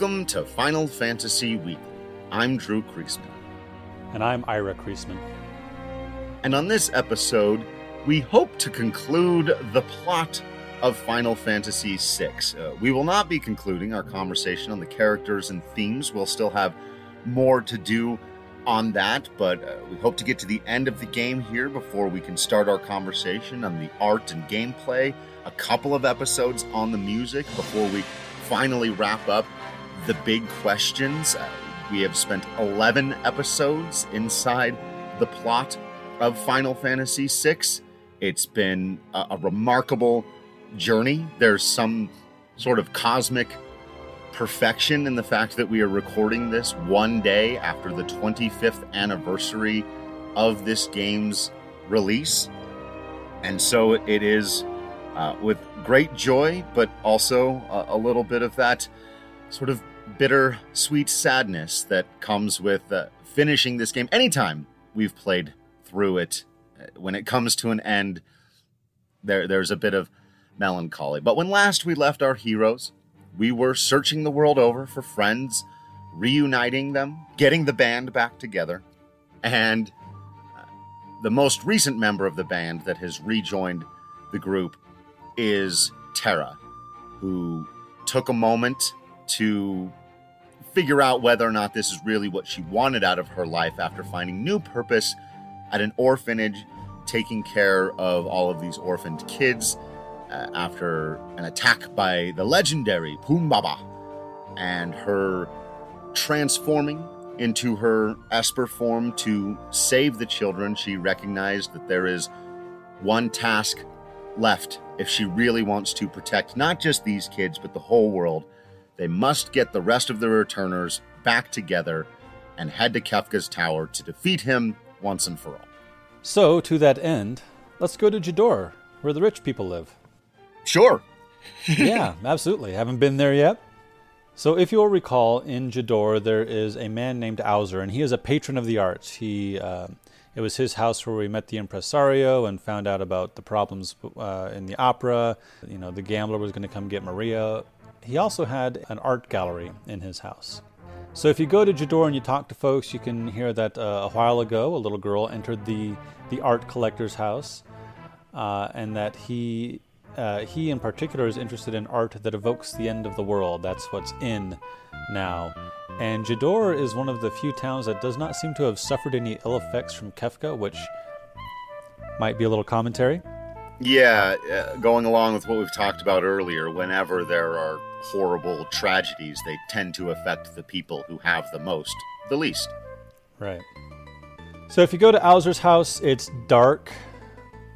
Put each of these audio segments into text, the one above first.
Welcome to Final Fantasy Weekly. I'm Drew Creasman. And I'm Ira Creasman. And on this episode, we hope to conclude the plot of Final Fantasy VI. Uh, we will not be concluding our conversation on the characters and themes. We'll still have more to do on that, but uh, we hope to get to the end of the game here before we can start our conversation on the art and gameplay, a couple of episodes on the music before we finally wrap up the big questions. Uh, we have spent 11 episodes inside the plot of Final Fantasy VI. It's been a, a remarkable journey. There's some sort of cosmic perfection in the fact that we are recording this one day after the 25th anniversary of this game's release. And so it is uh, with great joy, but also a, a little bit of that sort of bitter, sweet sadness that comes with uh, finishing this game. Anytime we've played through it, uh, when it comes to an end, there there's a bit of melancholy. But when last we left our heroes, we were searching the world over for friends, reuniting them, getting the band back together, and uh, the most recent member of the band that has rejoined the group is Terra, who took a moment to figure out whether or not this is really what she wanted out of her life after finding new purpose at an orphanage, taking care of all of these orphaned kids uh, after an attack by the legendary Pumbaba and her transforming into her Esper form to save the children. She recognized that there is one task left if she really wants to protect not just these kids, but the whole world. They must get the rest of the returners back together and head to Kefka's tower to defeat him once and for all. So, to that end, let's go to Jidoor, where the rich people live. Sure. yeah, absolutely. Haven't been there yet. So, if you'll recall, in Jidoor, there is a man named Owzer, and he is a patron of the arts. He, uh, it was his house where we met the impresario and found out about the problems uh, in the opera. You know, the gambler was going to come get Maria. He also had an art gallery in his house. So, if you go to Jidoor and you talk to folks, you can hear that uh, a while ago a little girl entered the, the art collector's house, uh, and that he uh, he in particular is interested in art that evokes the end of the world. That's what's in now. And Jidoor is one of the few towns that does not seem to have suffered any ill effects from Kefka, which might be a little commentary. Yeah, uh, going along with what we've talked about earlier, whenever there are horrible tragedies, they tend to affect the people who have the most, the least. Right. So if you go to Owzer's house, it's dark.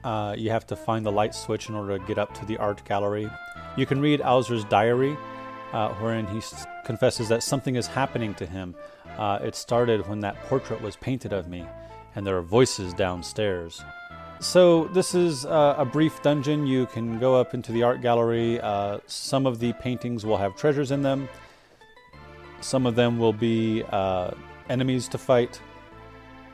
Uh, you have to find the light switch in order to get up to the art gallery. You can read Owzer's diary, uh, wherein he s- confesses that something is happening to him. Uh, it started when that portrait was painted of me, and there are voices downstairs. So, this is uh, a brief dungeon. You can go up into the art gallery. Uh, some of the paintings will have treasures in them, some of them will be uh, enemies to fight.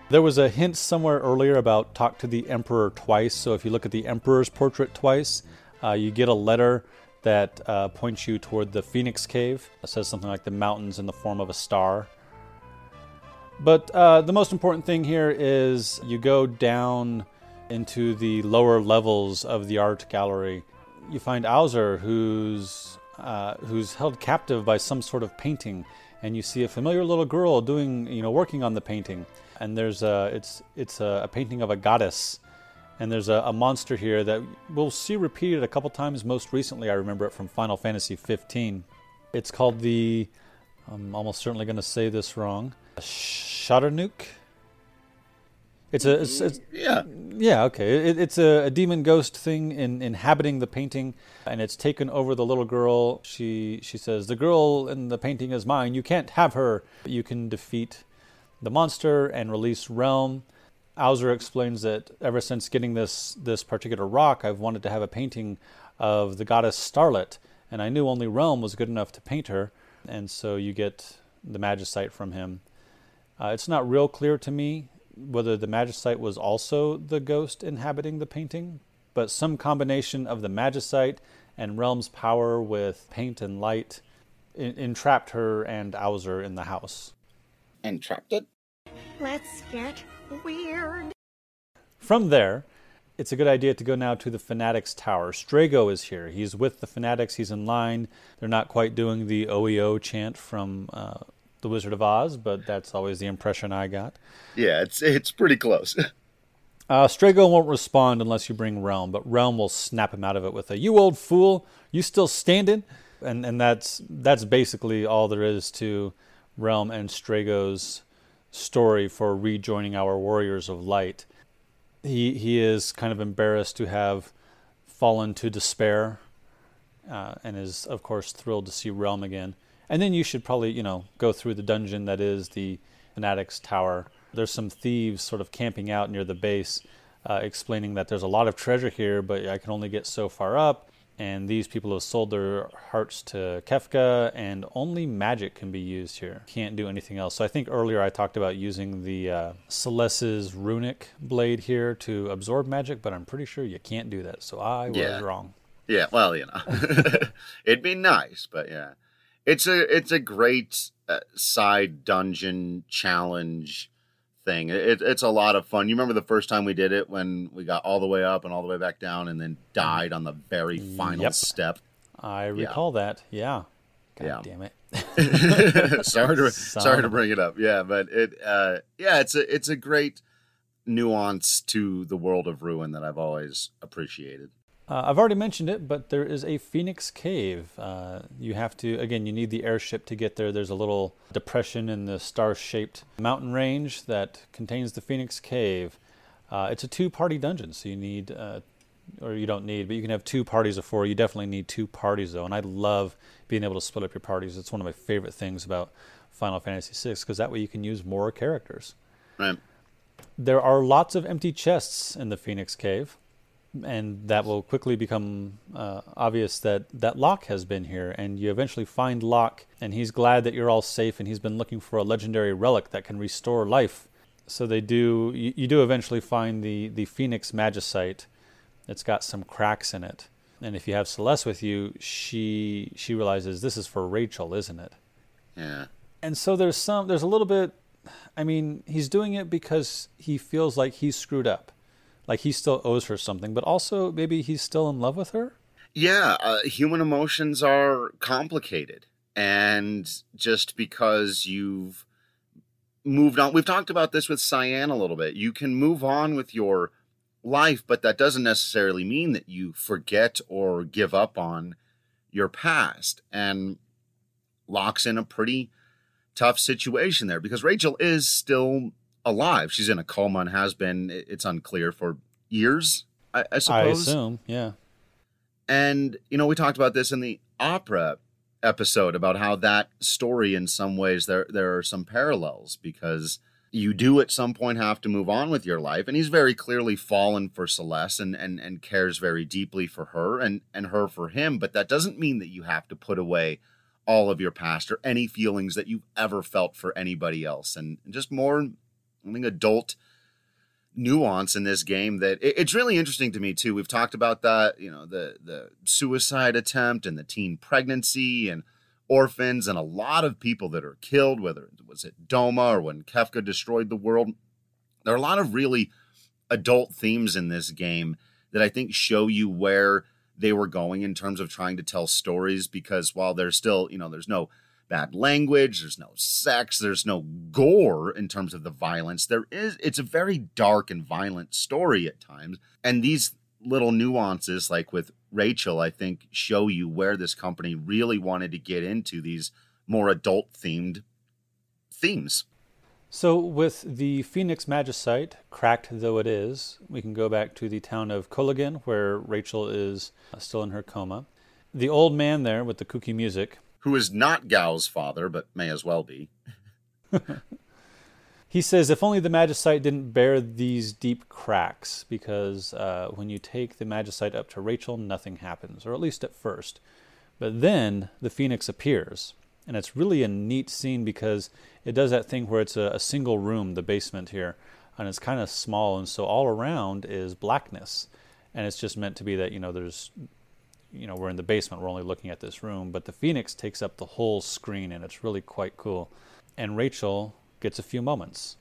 There was a hint somewhere earlier about talk to the Emperor twice. So if you look at the Emperor's portrait twice, uh, you get a letter that uh, points you toward the Phoenix Cave. It says something like the mountains in the form of a star. But uh, the most important thing here is you go down into the lower levels of the art gallery. You find Owzer, who's uh, who's held captive by some sort of painting, and you see a familiar little girl doing, you know, working on the painting. And there's a it's it's a, a painting of a goddess, and there's a, a, monster here that we'll see repeated a couple times. Most recently, I remember it from Final Fantasy 15. It's called the I'm almost certainly going to say this wrong. Shadownook. It's a it's, it's, yeah yeah okay. It, it's a, a, demon ghost thing in, inhabiting the painting, and it's taken over the little girl. She she says the girl in the painting is mine. You can't have her. You can defeat the monster and release Relm. Owzer explains that ever since getting this this particular rock, I've wanted to have a painting of the goddess Starlet, and I knew only Relm was good enough to paint her, and so you get the magicite from him. Uh, it's not real clear to me whether the magicite was also the ghost inhabiting the painting, but some combination of the magicite and Relm's power with paint and light entrapped her and Owzer in the house. Entrapped it? Let's get weird. From there, it's a good idea to go now to the Fanatics Tower. Strago is here. He's with the Fanatics. He's in line. They're not quite doing the OEO chant from uh, the Wizard of Oz, but that's always the impression I got. Yeah, it's it's pretty close. uh, Strago won't respond unless you bring Relm, but Relm will snap him out of it with a "You old fool, you still standing?" And and that's that's basically all there is to Relm and Strago's story for rejoining our Warriors of Light. He he is kind of embarrassed to have fallen to despair, uh, and is of course thrilled to see Relm again. And then you should probably, you know, go through the dungeon that is the Fanatics Tower. There's some thieves sort of camping out near the base, uh, explaining that there's a lot of treasure here, but I can only get so far up. And these people have sold their hearts to Kefka, and only magic can be used here. Can't do anything else. So I think earlier I talked about using the uh, Celes's runic blade here to absorb magic, but I'm pretty sure you can't do that. So I was yeah. wrong. Yeah, well, you know, it'd be nice, but yeah it's a it's a great uh, side dungeon challenge thing. It, it's a lot of fun. You remember the first time we did it when we got all the way up and all the way back down, and then died on the very final yep. step. I recall yeah. that. Yeah. God yeah. damn it. sorry to sorry to bring it up. Yeah, but it uh, yeah, it's a it's a great nuance to the world of ruin that I've always appreciated. Uh, I've already mentioned it, but there is a Phoenix Cave. Uh, you have to, again, you need the airship to get there. There's a little depression in the star shaped mountain range that contains the Phoenix Cave. Uh, it's a two party dungeon, so you need, uh, or you don't need, but you can have two parties of four. You definitely need two parties, though. And I love being able to split up your parties. It's one of my favorite things about Final Fantasy VI, because that way you can use more characters. Right. There are lots of empty chests in the Phoenix Cave and that will quickly become uh, obvious that that Locke has been here, and you eventually find Locke, and he's glad that you're all safe, and he's been looking for a legendary relic that can restore life. So they do. You, you do eventually find the the Phoenix Magicite. It's got some cracks in it, and if you have Celes with you, she she realizes this is for Rachel, isn't it? Yeah. And so there's some there's a little bit. I mean, he's doing it because he feels like he's screwed up like he still owes her something, but also maybe he's still in love with her. Yeah, uh, human emotions are complicated, and just because you've moved on, we've talked about this with Cyan a little bit. You can move on with your life, but that doesn't necessarily mean that you forget or give up on your past. And Locke's in a pretty tough situation there because Rachel is still alive. She's in a coma and has been. It's unclear for years. I, I suppose. I assume, yeah. And you know, we talked about this in the opera episode about how that story, in some ways, there there are some parallels because you do at some point have to move on with your life and he's very clearly fallen for celes and, and, and cares very deeply for her and, and her for him but that doesn't mean that you have to put away all of your past or any feelings that you've ever felt for anybody else and just more I think adult nuance in this game that it's really interesting to me too. We've talked about that, you know, the the suicide attempt and the teen pregnancy and orphans and a lot of people that are killed, whether it was it Doma or when Kefka destroyed the world. There are a lot of really adult themes in this game that I think show you where they were going in terms of trying to tell stories because while there's still, you know, there's no bad language, there's no sex, there's no gore in terms of the violence. There is it's a very dark and violent story at times. And these little nuances like with Rachel, I think show you where this company really wanted to get into these more adult themed themes. So, with the Phoenix Magicite, cracked though it is, we can go back to the town of Kohlingen, where Rachel is uh, still in her coma. The old man there with the kooky music who is not Gau's father, but may as well be. he says, if only the Magicite didn't bear these deep cracks, because uh, when you take the Magicite up to Rachel, nothing happens, or at least at first. But then the Phoenix appears, and it's really a neat scene because it does that thing where it's a, a single room, the basement here, and it's kind of small, and so all around is blackness. And it's just meant to be that, you know, there's you know, we're in the basement, we're only looking at this room, but the Phoenix takes up the whole screen and it's really quite cool. And Rachel gets a few moments.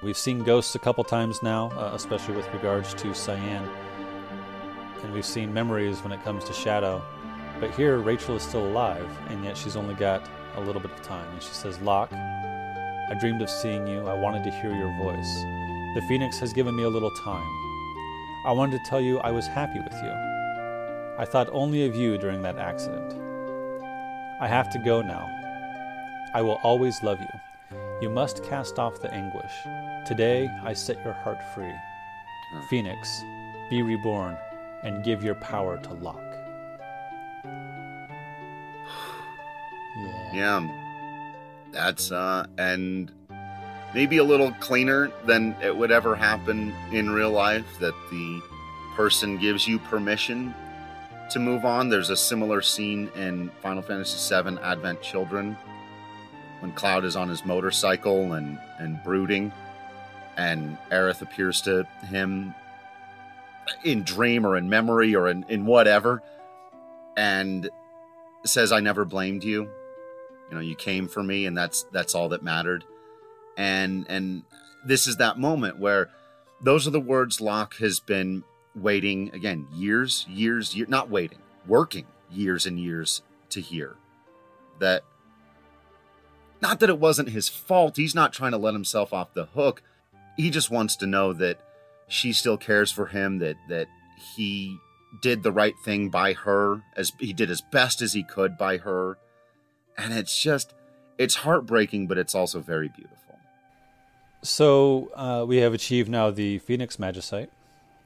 We've seen ghosts a couple times now, uh, especially with regards to Cyan. And we've seen memories when it comes to Shadow. But here, Rachel is still alive, and yet she's only got a little bit of time. And she says, Locke, I dreamed of seeing you. I wanted to hear your voice. The Phoenix has given me a little time. I wanted to tell you I was happy with you. I thought only of you during that accident. I have to go now. I will always love you. You must cast off the anguish. Today I set your heart free. Hmm. Phoenix, be reborn and give your power to Locke. Yeah. That's uh and maybe a little cleaner than it would ever happen in real life that the person gives you permission to move on. There's a similar scene in Final Fantasy VII Advent Children when Cloud is on his motorcycle and, and brooding, and Aerith appears to him in dream or in memory or in, in whatever and says, I never blamed you you know you came for me and that's that's all that mattered. And and this is that moment where those are the words Locke has been waiting again years years years not waiting working years and years to hear that not that it wasn't his fault he's not trying to let himself off the hook. He just wants to know that she still cares for him that that he did the right thing by her as he did as best as he could by her and it's just it's heartbreaking, but it's also very beautiful. So uh, we have achieved now the Phoenix Magicite.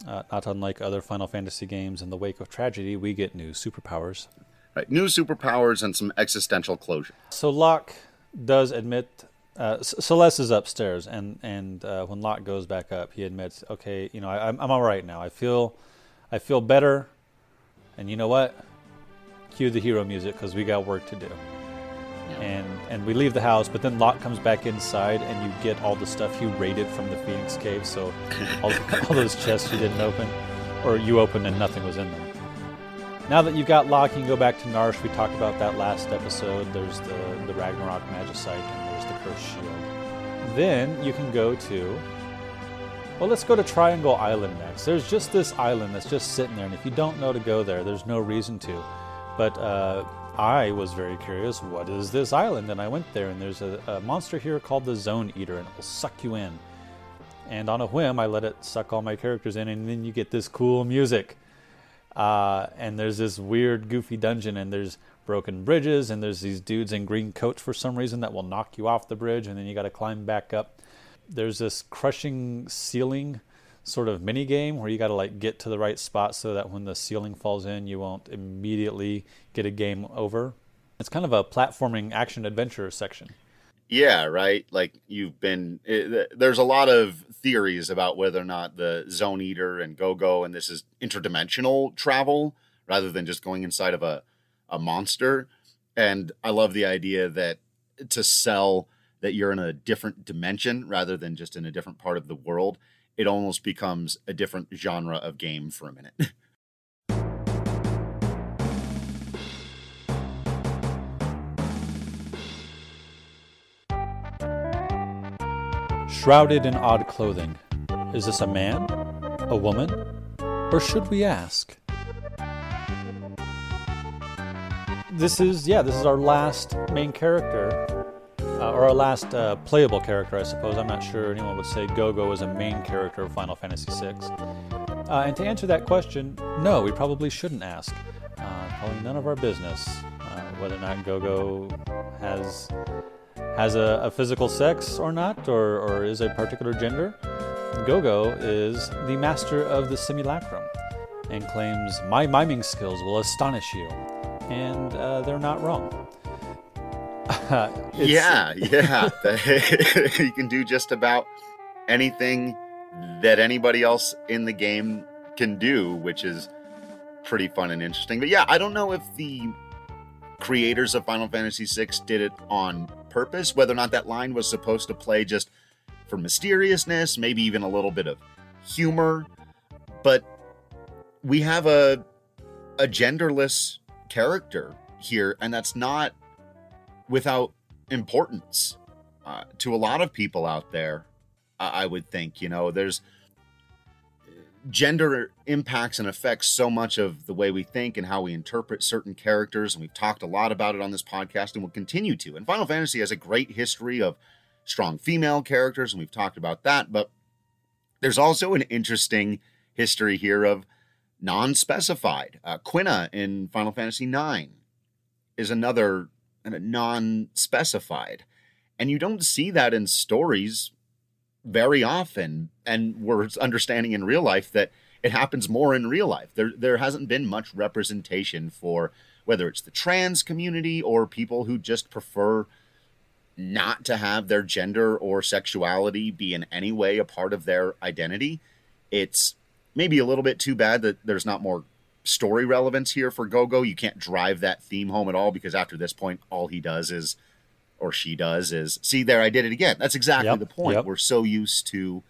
Uh, not unlike other Final Fantasy games, in the wake of tragedy, we get new superpowers. Right, new superpowers and some existential closure. So Locke does admit. Uh, Celes is upstairs, and and uh, when Locke goes back up, he admits, "Okay, you know, I, I'm I'm all right now. I feel, I feel better, and you know what? Cue the hero music because we got work to do." And and we leave the house but then Locke comes back inside and you get all the stuff you raided from the phoenix cave so all, all those chests you didn't open or you opened and nothing was in there. Now that you've got Locke you can go back to Narshe we talked about that last episode. There's the the ragnarok magicite and there's the cursed shield. Then you can go to well let's go to triangle island next. There's just this island that's just sitting there and if you don't know to go there there's no reason to. But uh, I was very curious, what is this island? And I went there, and there's a, a, monster here called the Zone Eater, and it will suck you in. And on a whim, I let it suck all my characters in, and then you get this cool music. Uh, and there's this weird, goofy dungeon, and there's broken bridges, and there's these dudes in green coats for some reason that will knock you off the bridge, and then you got to climb back up. There's this crushing ceiling sort of mini game where you got to like get to the right spot so that when the ceiling falls in, you won't immediately get a game over. It's kind of a platforming action adventure section. Yeah, right. Like you've been. Eh, it, there's a lot of theories about whether or not the Zone Eater and Go Go and this is interdimensional travel rather than just going inside of a a monster. And I love the idea that to sell that you're in a different dimension rather than just in a different part of the world, it almost becomes a different genre of game for a minute. Shrouded in odd clothing. Is this a man? A woman? Or should we ask? This is, yeah, this is our last main character, uh, or our last uh, playable character, I suppose. I'm not sure anyone would say Gogo is a main character of Final Fantasy VI. Uh, and to answer that question, no, we probably shouldn't ask. Uh, probably none of our business uh, whether or not Gogo has has a, a, physical sex or not, or, or is a particular gender. Gogo is the master of the simulacrum and claims, My miming skills will astonish you. And uh, they're not wrong. Yeah, yeah. you can do just about anything that anybody else in the game can do, which is pretty fun and interesting. But yeah, I don't know if the creators of Final Fantasy VI did it on purpose, whether or not that line was supposed to play just for mysteriousness, maybe even a little bit of humor. But we have a a genderless character here, and that's not without importance uh, to a lot of people out there. I would think, you know, there's gender impacts and affects so much of the way we think and how we interpret certain characters. And we've talked a lot about it on this podcast and will continue to. And Final Fantasy has a great history of strong female characters, and we've talked about that. But there's also an interesting history here of non specified. Uh, Quina in Final Fantasy IX is another non specified. And you don't see that in stories very often. And we're understanding in real life that it happens more in real life. There there hasn't been much representation for whether it's the trans community or people who just prefer not to have their gender or sexuality be in any way a part of their identity. It's maybe a little bit too bad that there's not more story relevance here for gogo you can't drive that theme home at all because after this point all he does is or she does is see there I did it again. That's exactly yep, the point. Yep. We're so used to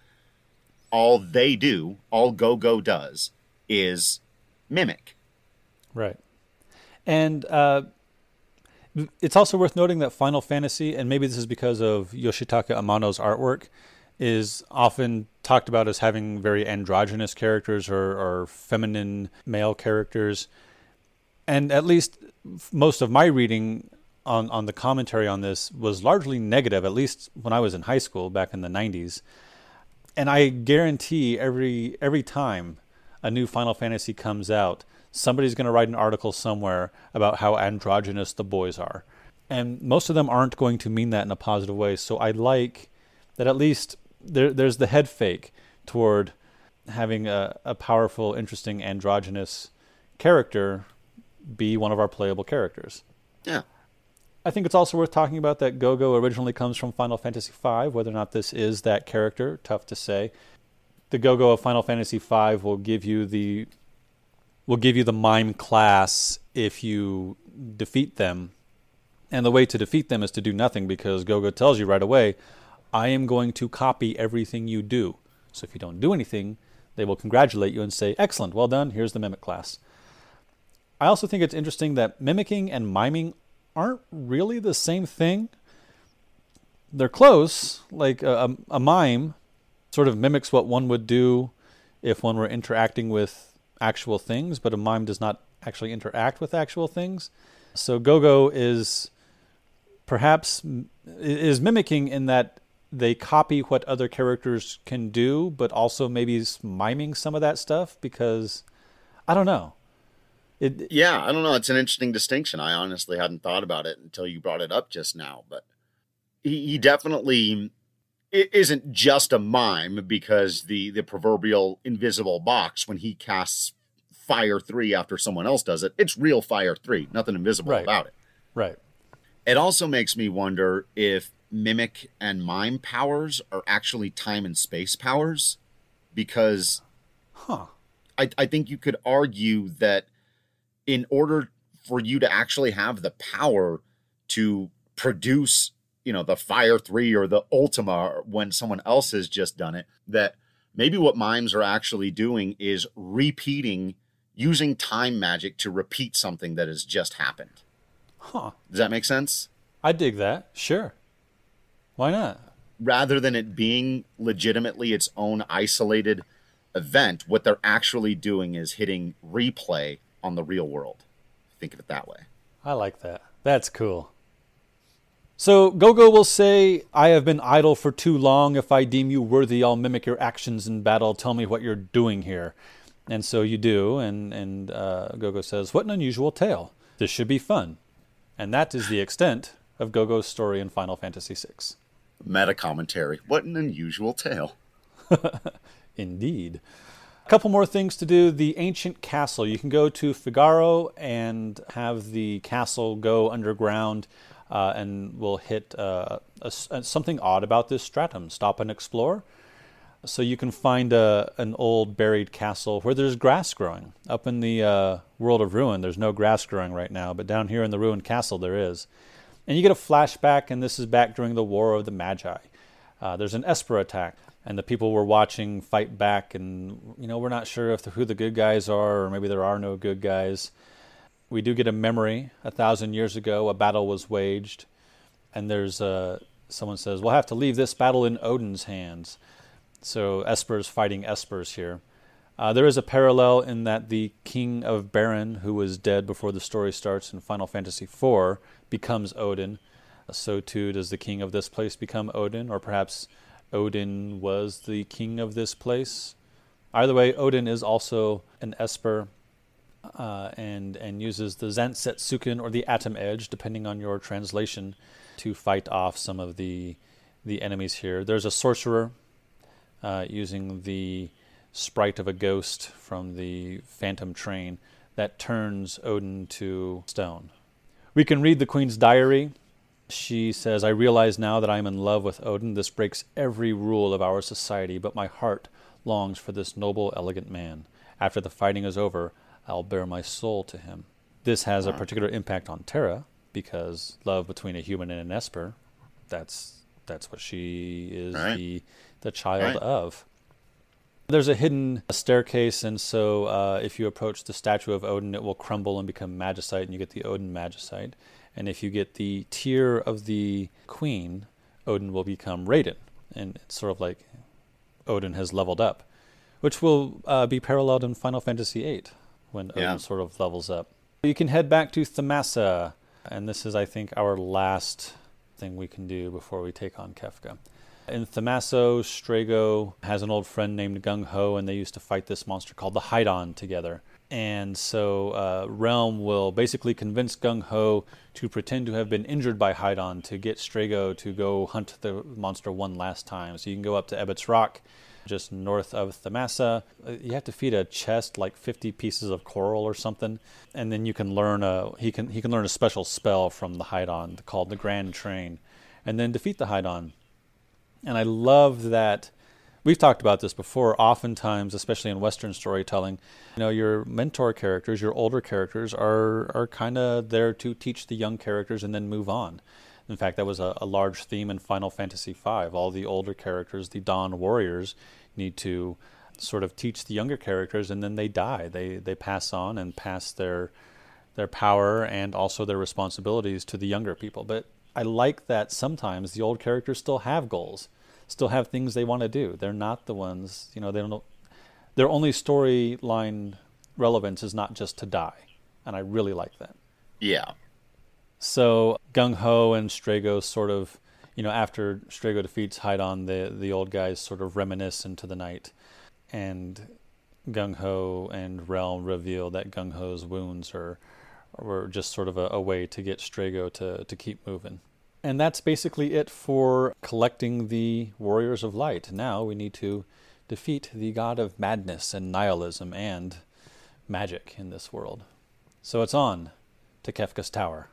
all they do, all Go Go does is mimic. Right. And uh, it's also worth noting that Final Fantasy, and maybe this is because of Yoshitaka Amano's artwork, is often talked about as having very androgynous characters or, or feminine male characters. And at least most of my reading on on the commentary on this was largely negative, at least when I was in high school back in the '90s. And I guarantee every every time a new Final Fantasy comes out, somebody's going to write an article somewhere about how androgynous the boys are, and most of them aren't going to mean that in a positive way. So I like that at least there, there's the head fake toward having a, a powerful, interesting androgynous character be one of our playable characters. Yeah. I think it's also worth talking about that Gogo originally comes from Final Fantasy V. Whether or not this is that character, tough to say. The Gogo of Final Fantasy V will give you the will give you the mime class if you defeat them. And the way to defeat them is to do nothing because Gogo tells you right away, I am going to copy everything you do. So if you don't do anything, they will congratulate you and say, Excellent, well done, here's the mimic class. I also think it's interesting that mimicking and miming aren't really the same thing. They're close, like a, a, mime sort of mimics what one would do if one were interacting with actual things, but a mime does not actually interact with actual things. So Gogo is perhaps is mimicking in that they copy what other characters can do, but also maybe miming some of that stuff because I don't know. It, yeah, I don't know. It's an interesting distinction. I honestly hadn't thought about it until you brought it up just now. But he, he definitely it isn't just a mime because the the proverbial invisible box when he casts fire three after someone else does it, it's real fire three. Nothing invisible right. about it. Right. It also makes me wonder if mimic and mime powers are actually time and space powers because Huh. I, I think you could argue that in order for you to actually have the power to produce, you know, the Fire 3 or the Ultima when someone else has just done it, that maybe what mimes are actually doing is repeating using time magic to repeat something that has just happened. Huh. Does that make sense? I dig that. Sure. Why not? Rather than it being legitimately its own isolated event, what they're actually doing is hitting replay on the real world. Think of it that way. I like that. That's cool. So Gogo will say, I have been idle for too long. If I deem you worthy, I'll mimic your actions in battle. Tell me what you're doing here. And so you do, and, and uh, Gogo says, What an unusual tale. This should be fun. And that is the extent of Gogo's story in Final Fantasy VI. Meta commentary. What an unusual tale. Indeed. A couple more things to do. The ancient castle. You can go to Figaro and have the castle go underground, uh, and we'll hit uh, a s uh, something odd about this stratum. Stop and explore. So you can find a, an old buried castle where there's grass growing. Up in the uh, world of ruin, there's no grass growing right now, but down here in the ruined castle, there is. And you get a flashback, and this is back during the War of the Magi. Uh, there's an Esper attack, and the people we're watching fight back, and you know we're not sure if the, who the good guys are, or maybe there are no good guys. We do get a memory. A thousand years ago, a battle was waged, and there's uh, someone says we'll have to leave this battle in Odin's hands. So Esper's fighting Espers here. Uh, there is a parallel in that the king of Baron, who was dead before the story starts in Final Fantasy IV, becomes Odin. So too does the king of this place become Odin, or perhaps Odin was the king of this place. Either way, Odin is also an Esper uh, and and uses the Zansetsuken or the Atom Edge, depending on your translation, to fight off some of the the enemies here. There's a sorcerer uh, using the sprite of a ghost from the Phantom Train that turns Odin to stone. We can read the Queen's diary. She says, I realize now that I am in love with Odin. This breaks every rule of our society, but my heart longs for this noble, elegant man. After the fighting is over, I'll bear my soul to him. This has a particular impact on Terra because love between a human and an Esper, that's that's what she is Right. the the child Right. of. There's a hidden staircase, and so uh, if you approach the statue of Odin, it will crumble and become magicite, and you get the Odin magicite. And if you get the tear of the queen, Odin will become Raiden, and it's sort of like Odin has leveled up, which will uh, be paralleled in Final Fantasy VIII when Odin sort of levels up. You can head back to Thamasa, and this is, I think, our last thing we can do before we take on Kefka. In Thamasa, Strago has an old friend named Gung Ho, and they used to fight this monster called the Hidon together. And so uh, Relm will basically convince Gung Ho to pretend to have been injured by Hidon to get Strago to go hunt the monster one last time. So you can go up to Ebot's Rock, just north of Thamasa. Uh, You have to feed a chest like 50 pieces of coral or something, and then you can learn a he can he can learn a special spell from the Hidon called the Grand Train, and then defeat the Hidon. And I love that we've talked about this before. Oftentimes, especially in Western storytelling, you know, your mentor characters, your older characters, are are kind of there to teach the young characters and then move on. In fact, that was a, a large theme in Final Fantasy V. All the older characters, the Dawn warriors, need to sort of teach the younger characters, and then they die. They they pass on and pass their their power and also their responsibilities to the younger people. But I like that sometimes the old characters still have goals, still have things they want to do. They're not the ones, you know, they don't. Their only storyline relevance is not just to die, and I really like that. Yeah. So Gung Ho and Strago sort of, you know, after Strago defeats Hidon, the the old guys sort of reminisce into the night, and Gung Ho and Relm reveal that Gung Ho's wounds are were just sort of a, a way to get Strago to to keep moving. And that's basically it for collecting the Warriors of Light. Now we need to defeat the god of madness and nihilism and magic in this world. So it's on to Kefka's Tower.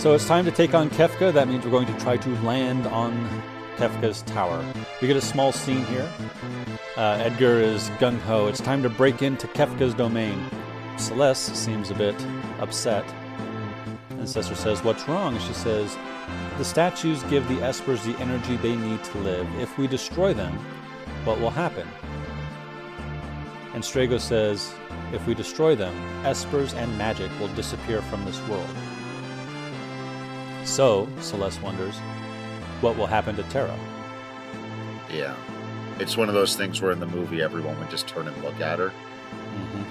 So it's time to take on Kefka. That means we're going to try to land on Kefka's tower. We get a small scene here. Uh, Edgar is gung ho. It's time to break into Kefka's domain. Celes seems a bit upset. And Setzer says, What's wrong? She says, The statues give the Espers the energy they need to live. If we destroy them, what will happen? And Strago says, If we destroy them, Espers and magic will disappear from this world. So, Celes wonders, what will happen to Terra? Yeah. It's one of those things where in the movie everyone would just turn and look at her. Mm-hmm.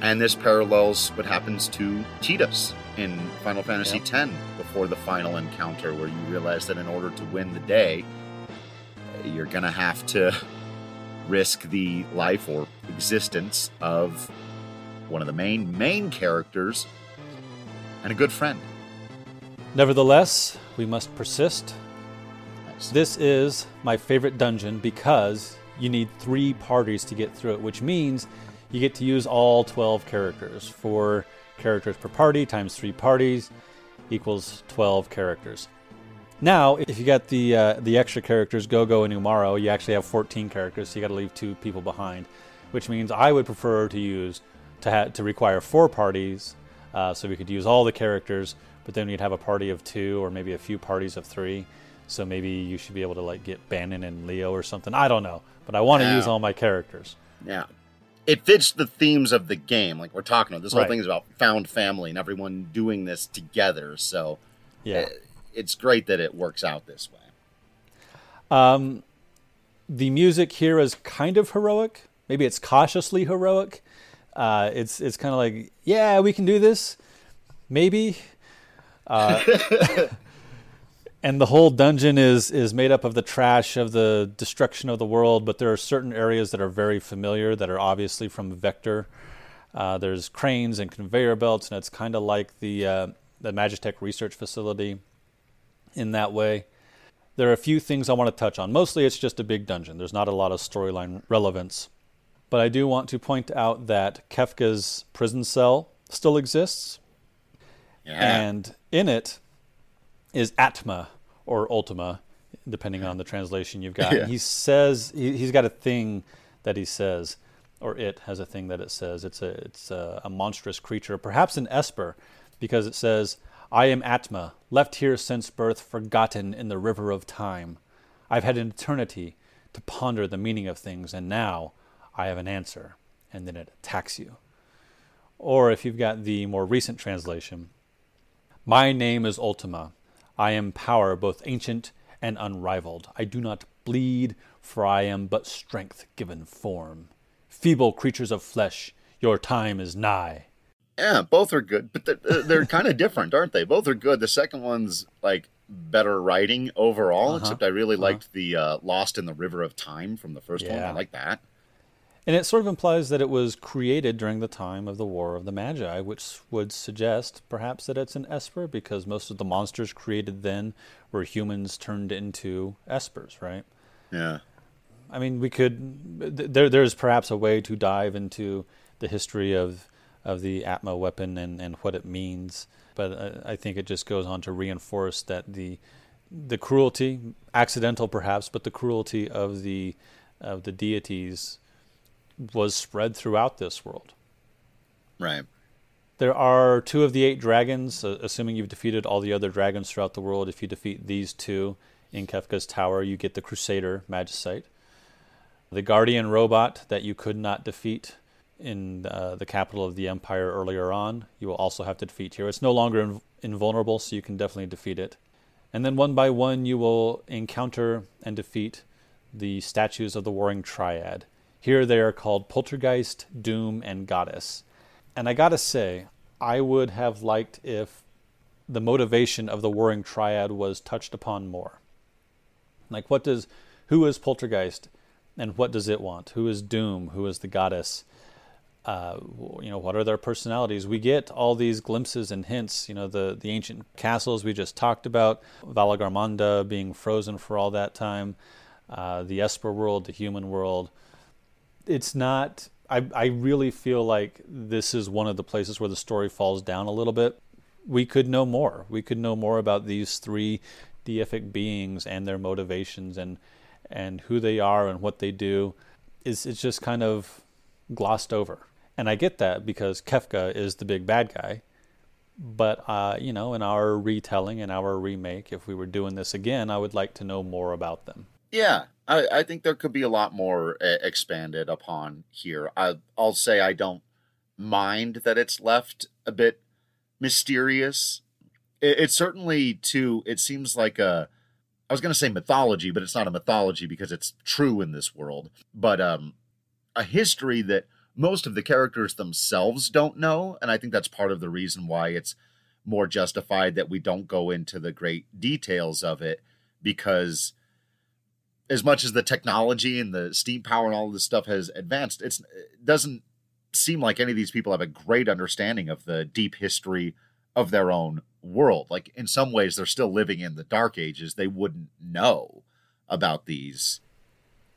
And this parallels what happens to Tidus in Final Fantasy Yep. X before the final encounter, where you realize that in order to win the day, you're going to have to risk the life or existence of one of the main main characters and a good friend. Nevertheless, we must persist. Nice. This is my favorite dungeon because you need three parties to get through it, which means you get to use all 12 characters. Four characters per party times three parties equals 12 characters. Now, if you got the uh, the extra characters, Gogo and Umaro, you actually have 14 characters, so you got to leave two people behind, which means I would prefer to use to ha- to require four parties, uh, so we could use all the characters, but then we'd have a party of two or maybe a few parties of three. So maybe you should be able to like get Banon and Leo or something. I don't know, but I want to Yeah. use all my characters. Yeah. It fits the themes of the game. Like we're talking about, this whole Right. thing is about found family and everyone doing this together. So Yeah. uh, it's great that it works out this way. Um, the music here is kind of heroic. Maybe it's cautiously heroic. Uh, it's it's kind of like, yeah, we can do this. Maybe. Uh, and the whole dungeon is is made up of the trash of the destruction of the world. But there are certain areas that are very familiar that are obviously from Vector. Uh, there's cranes and conveyor belts, and it's kind of like the uh, the Magitech research facility in that way. There are a few things I want to touch on. Mostly it's just a big dungeon. There's not a lot of storyline relevance. But I do want to point out that Kefka's prison cell still exists. Yeah. And in it is Atma or Ultima, depending on the translation you've got. Yeah. He says he, he's got a thing that he says, or it has a thing that it says. It's a it's a, a monstrous creature, perhaps an esper, because it says, "I am Atma, left here since birth, forgotten in the river of time. I've had an eternity to ponder the meaning of things, and now I have an answer." And then it attacks you. Or if you've got the more recent translation, my name is Ultima. I am power both ancient and unrivaled. I do not bleed, for I am but strength given form. Feeble creatures of flesh, your time is nigh. Yeah, both are good, but they're, they're kind of different, aren't they? Both are good. The second one's like better writing overall, Uh-huh, except I really liked the uh, Lost in the River of Time from the first one. I like that. And it sort of implies that it was created during the time of the War of the Magi, which would suggest perhaps that it's an Esper, because most of the monsters created then were humans turned into Espers, right? Yeah. I mean, we could. There, there's perhaps a way to dive into the history of of the Atma weapon and, and what it means, but uh, I think it just goes on to reinforce that the the cruelty, accidental perhaps, but the cruelty of the of the deities was spread throughout this world. Right. There are two of the eight dragons, uh, assuming you've defeated all the other dragons throughout the world. If you defeat these two in Kefka's tower, you get the Crusader Magicite. The Guardian robot that you could not defeat in uh, the capital of the Empire earlier on, you will also have to defeat here. It's no longer inv- invulnerable, so you can definitely defeat it. And then one by one, you will encounter and defeat the statues of the Warring Triad. Here they are called Poltergeist, Doom, and Goddess. And I gotta say, I would have liked if the motivation of the Warring Triad was touched upon more. Like, what does, who is Poltergeist, and what does it want? Who is Doom? Who is the goddess? Uh, you know, what are their personalities? We get all these glimpses and hints. You know, the the ancient castles we just talked about, Valigarmanda being frozen for all that time, uh, the Esper world, the human world. It's not. I I really feel like this is one of the places where the story falls down a little bit. we could know more. We could know more about these three deific beings and their motivations and and who they are and what they do. Is it's just kind of glossed over. And I get that because Kefka is the big bad guy. But uh, you know, in our retelling, in our remake, if we were doing this again, I would like to know more about them. Yeah, I, I think there could be a lot more uh, expanded upon here. I, I'll say I don't mind that it's left a bit mysterious. It, it's certainly too. It seems like a. I was going to say mythology, but it's not a mythology because it's true in this world. But um, a history that most of the characters themselves don't know, and I think that's part of the reason why it's more justified that we don't go into the great details of it because as much as the technology and the steam power and all of this stuff has advanced, it's it doesn't seem like any of these people have a great understanding of the deep history of their own world. Like in some ways, they're still living in the dark ages. They wouldn't know about these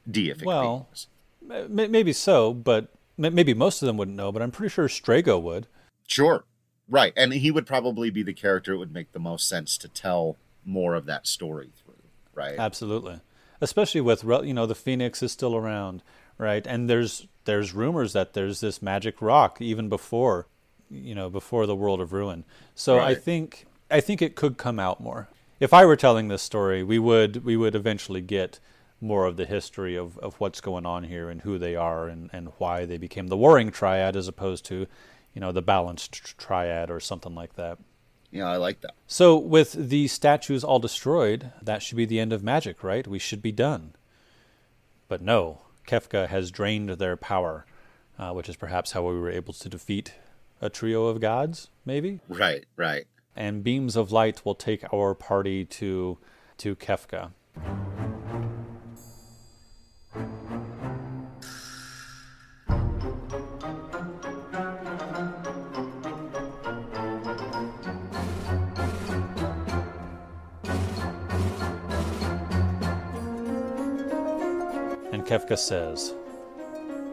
deific well, beings. Maybe so, but maybe most of them wouldn't know. But I'm pretty sure Strago would. Sure, right, and he would probably be the character it would make the most sense to tell more of that story through. Right, absolutely. Especially with you know the Phoenix is still around, right? And there's there's rumors that there's this magic rock even before you know before the world of ruin so right. i think i think it could come out more if i were telling this story we would we would eventually get more of the history of, of what's going on here and who they are and, and why they became the warring triad as opposed to you know the balanced triad or something like that yeah i like that so with the statues all destroyed that should be the end of magic right we should be done but no Kefka has drained their power, uh, which is perhaps how we were able to defeat a trio of gods, maybe? Right, right. And beams of light will take our party to to Kefka. Kefka says,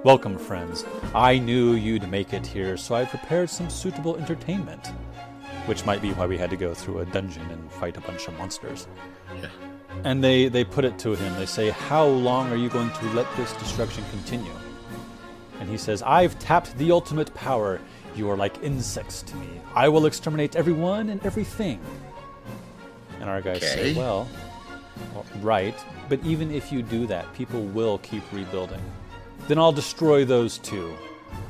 Welcome, friends. I knew you'd make it here, so I prepared some suitable entertainment. Which might be why we had to go through a dungeon and fight a bunch of monsters. Yeah. And they, they put it to him. They say, How long are you going to let this destruction continue? And he says, I've tapped the ultimate power. You are like insects to me. I will exterminate everyone and everything. And our guys okay. say, Well, well, right, but even if you do that, people will keep rebuilding. Then I'll destroy those too.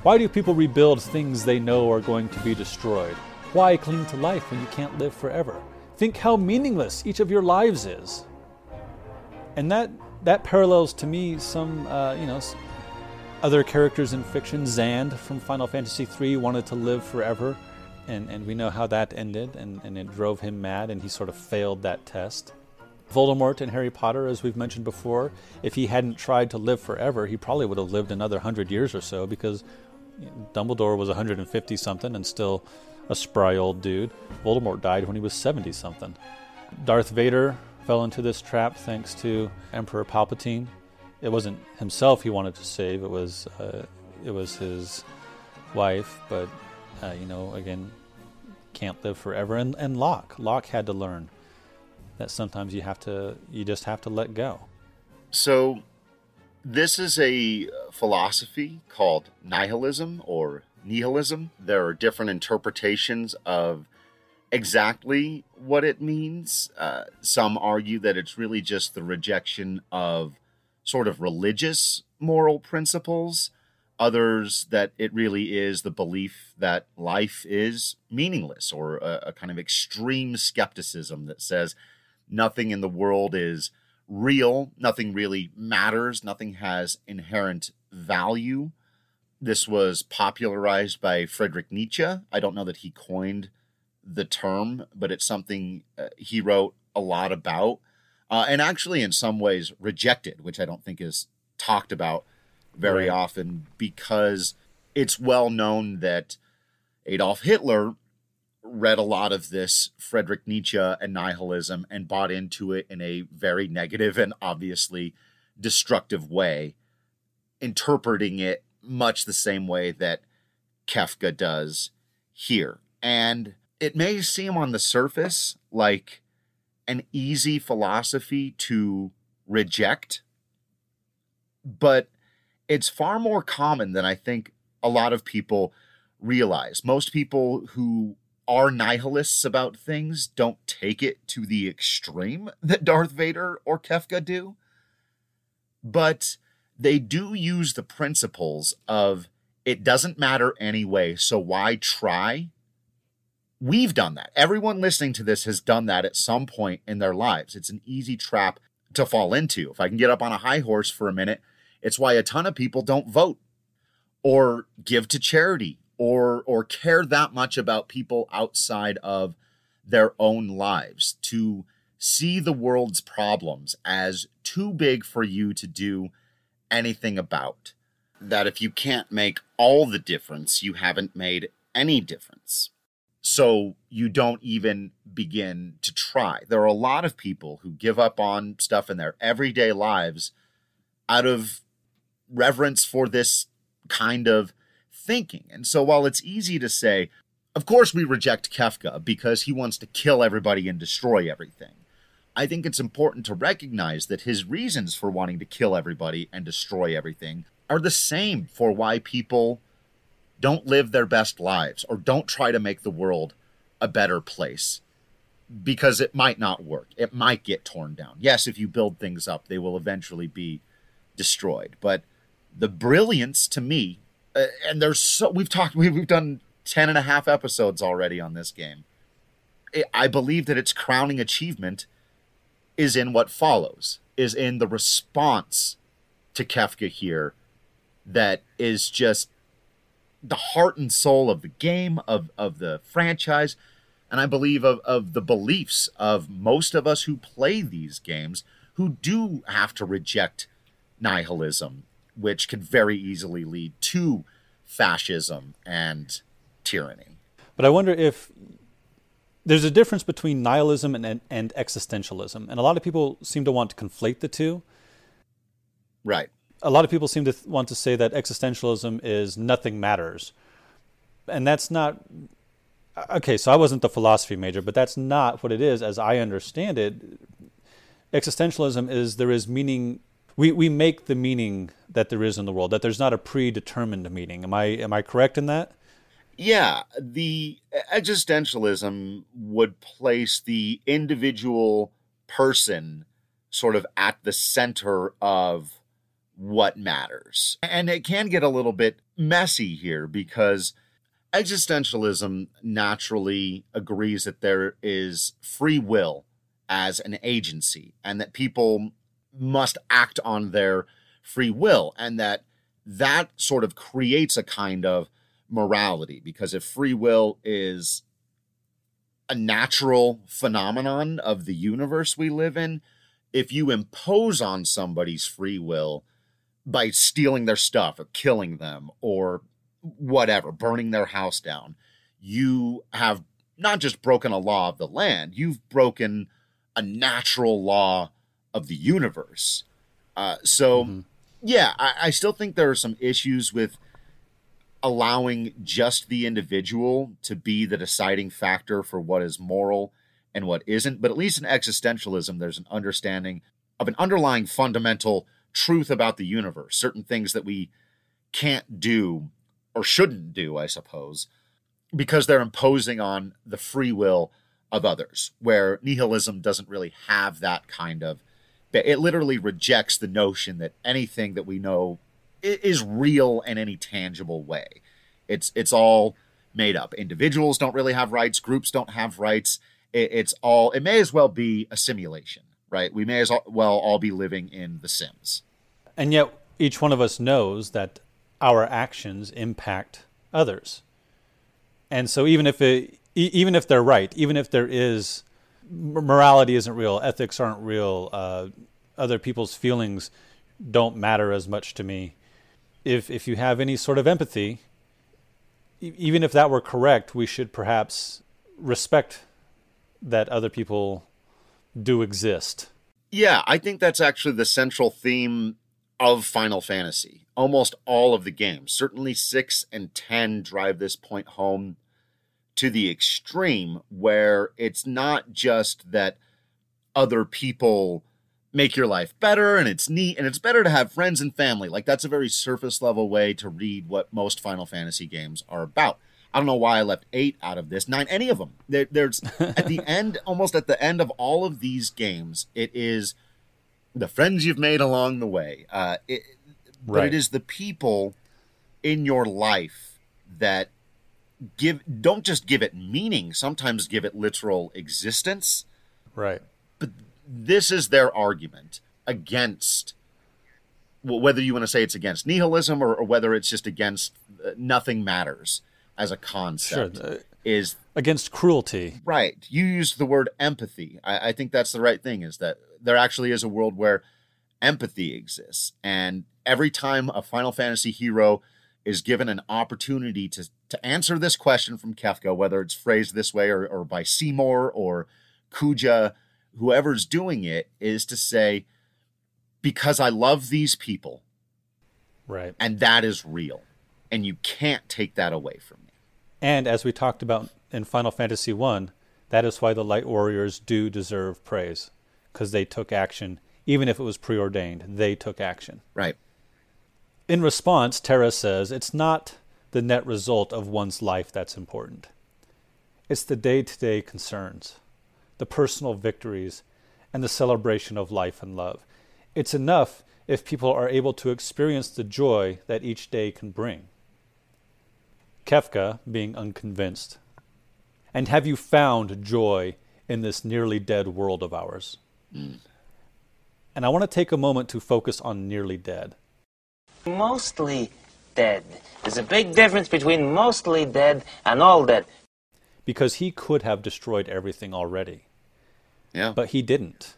Why do people rebuild things they know are going to be destroyed? Why cling to life when you can't live forever? Think how meaningless each of your lives is. And that that parallels to me some uh, you know other characters in fiction. Xande from Final Fantasy III wanted to live forever, and, and we know how that ended, and, and it drove him mad, and he sort of failed that test. Voldemort in Harry Potter, as we've mentioned before, if he hadn't tried to live forever, he probably would have lived another hundred years or so because Dumbledore was 150 something and still a spry old dude. Voldemort died when he was 70 something. Darth Vader fell into this trap thanks to Emperor Palpatine. It wasn't himself he wanted to save; it was uh, it was his wife. But uh, you know, again, can't live forever. And and Locke, Locke had to learn that sometimes you have to you just have to let go. So this is a philosophy called nihilism or nihilism. There are different interpretations of exactly what it means. Uh, some argue that it's really just the rejection of sort of religious moral principles. Others that it really is the belief that life is meaningless or a, a kind of extreme skepticism that says nothing in the world is real, nothing really matters, nothing has inherent value. This was popularized by Friedrich Nietzsche. I don't know that he coined the term, but it's something uh, he wrote a lot about uh, and actually, in some ways, rejected, which I don't think is talked about very right. often because it's well known that Adolf Hitler read a lot of this Friedrich Nietzsche and nihilism and bought into it in a very negative and obviously destructive way, interpreting it much the same way that Kefka does here. And it may seem on the surface like an easy philosophy to reject, but it's far more common than I think a lot of people realize. Most people who are nihilists about things don't take it to the extreme that Darth Vader or Kefka do, but they do use the principles of it doesn't matter anyway, so why try? We've done that. Everyone listening to this has done that at some point in their lives. It's an easy trap to fall into. If I can get up on a high horse for a minute, it's why a ton of people don't vote or give to charity or or care that much about people outside of their own lives to see the world's problems as too big for you to do anything about. That if you can't make all the difference you haven't made any difference. So you don't even begin to try. There are a lot of people who give up on stuff in their everyday lives out of reverence for this kind of thinking. And so while it's easy to say, of course we reject Kefka because he wants to kill everybody and destroy everything. I think it's important to recognize that his reasons for wanting to kill everybody and destroy everything are the same for why people don't live their best lives or don't try to make the world a better place because it might not work. It might get torn down. Yes, if you build things up, they will eventually be destroyed. But the brilliance to me Uh, and there's so we've talked we've, we've done 10 and a half episodes already on this game. I believe that its crowning achievement is in what follows is in the response to kefka here that is just the heart and soul of the game of of the franchise and i believe of, of the beliefs of most of us who play these games who do have to reject nihilism which could very easily lead to fascism and tyranny. But I wonder if there's a difference between nihilism and, and, and, existentialism. And a lot of people seem to want to conflate the two. Right. A lot of people seem to th- want to say that existentialism is nothing matters. And that's not. Uh, okay, so I wasn't the philosophy major, but that's not what it is as I understand it. Existentialism is there is meaning we, we make the meaning that there is in the world that there's not a predetermined meaning. Am i am i correct in that? Yeah the existentialism would place the individual person sort of at the center of what matters. And it can get a little bit messy here because existentialism naturally agrees that there is free will as an agency and that people must act on their free will and that that sort of creates a kind of morality because if free will is a natural phenomenon of the universe we live in if you impose on somebody's free will by stealing their stuff or killing them or whatever burning their house down you have not just broken a law of the land you've broken a natural law of the universe. Uh, so, mm-hmm. yeah, I, I still think there are some issues with allowing just the individual to be the deciding factor for what is moral and what isn't. But at least in existentialism, there's an understanding of an underlying fundamental truth about the universe, certain things that we can't do or shouldn't do, I suppose, because they're imposing on the free will of others, where nihilism doesn't really have that kind of it literally rejects the notion that anything that we know is real in any tangible way. It's it's all made up. Individuals don't really have rights. Groups don't have rights. it's all. It may as well be a simulation, right? We may as well all be living in The Sims. And yet, each one of us knows that our actions impact others. And so, even if it, even if they're right, even if there is morality isn't real, ethics aren't real, uh, other people's feelings don't matter as much to me. If if you have any sort of empathy, e- even if that were correct, we should perhaps respect that other people do exist. Yeah, I think that's actually the central theme of Final Fantasy. Almost all of the games, certainly 6 and 10 drive this point home to the extreme where it's not just that other people make your life better and it's neat and it's better to have friends and family. Like that's a very surface level way to read what most Final Fantasy games are about. I don't know why I left eight out of this, nine, any of them. There, there's at the end, almost at the end of all of these games, it is the friends you've made along the way. Uh, it, But it is the people in your life that give don't just give it meaning sometimes give it literal existence Right. But this is their argument against well, whether you want to say it's against nihilism or, or whether it's just against uh, nothing matters as a concept Sure. is Against cruelty. right you used the word empathy I, I think that's the right thing is that there actually is a world where empathy exists and every time a final fantasy hero is given an opportunity to to answer this question from kefka whether it's phrased this way or, or by seymour or kuja whoever's doing it is to say because i love these people Right. and that is real and you can't take that away from me And as we talked about in Final Fantasy One, that is why the Light Warriors do deserve praise because they took action, even if it was preordained. They took action. right In response, Terra says it's not the net result of one's life that's important. It's the day to day concerns, the personal victories, and the celebration of life and love. It's enough if people are able to experience the joy that each day can bring. Kefka, being unconvinced. And have you found joy in this nearly dead world of ours? Mm. And I want to take a moment to focus on nearly dead. Mostly dead. There's a big difference between mostly dead and all dead. because he could have destroyed everything already, yeah but he didn't.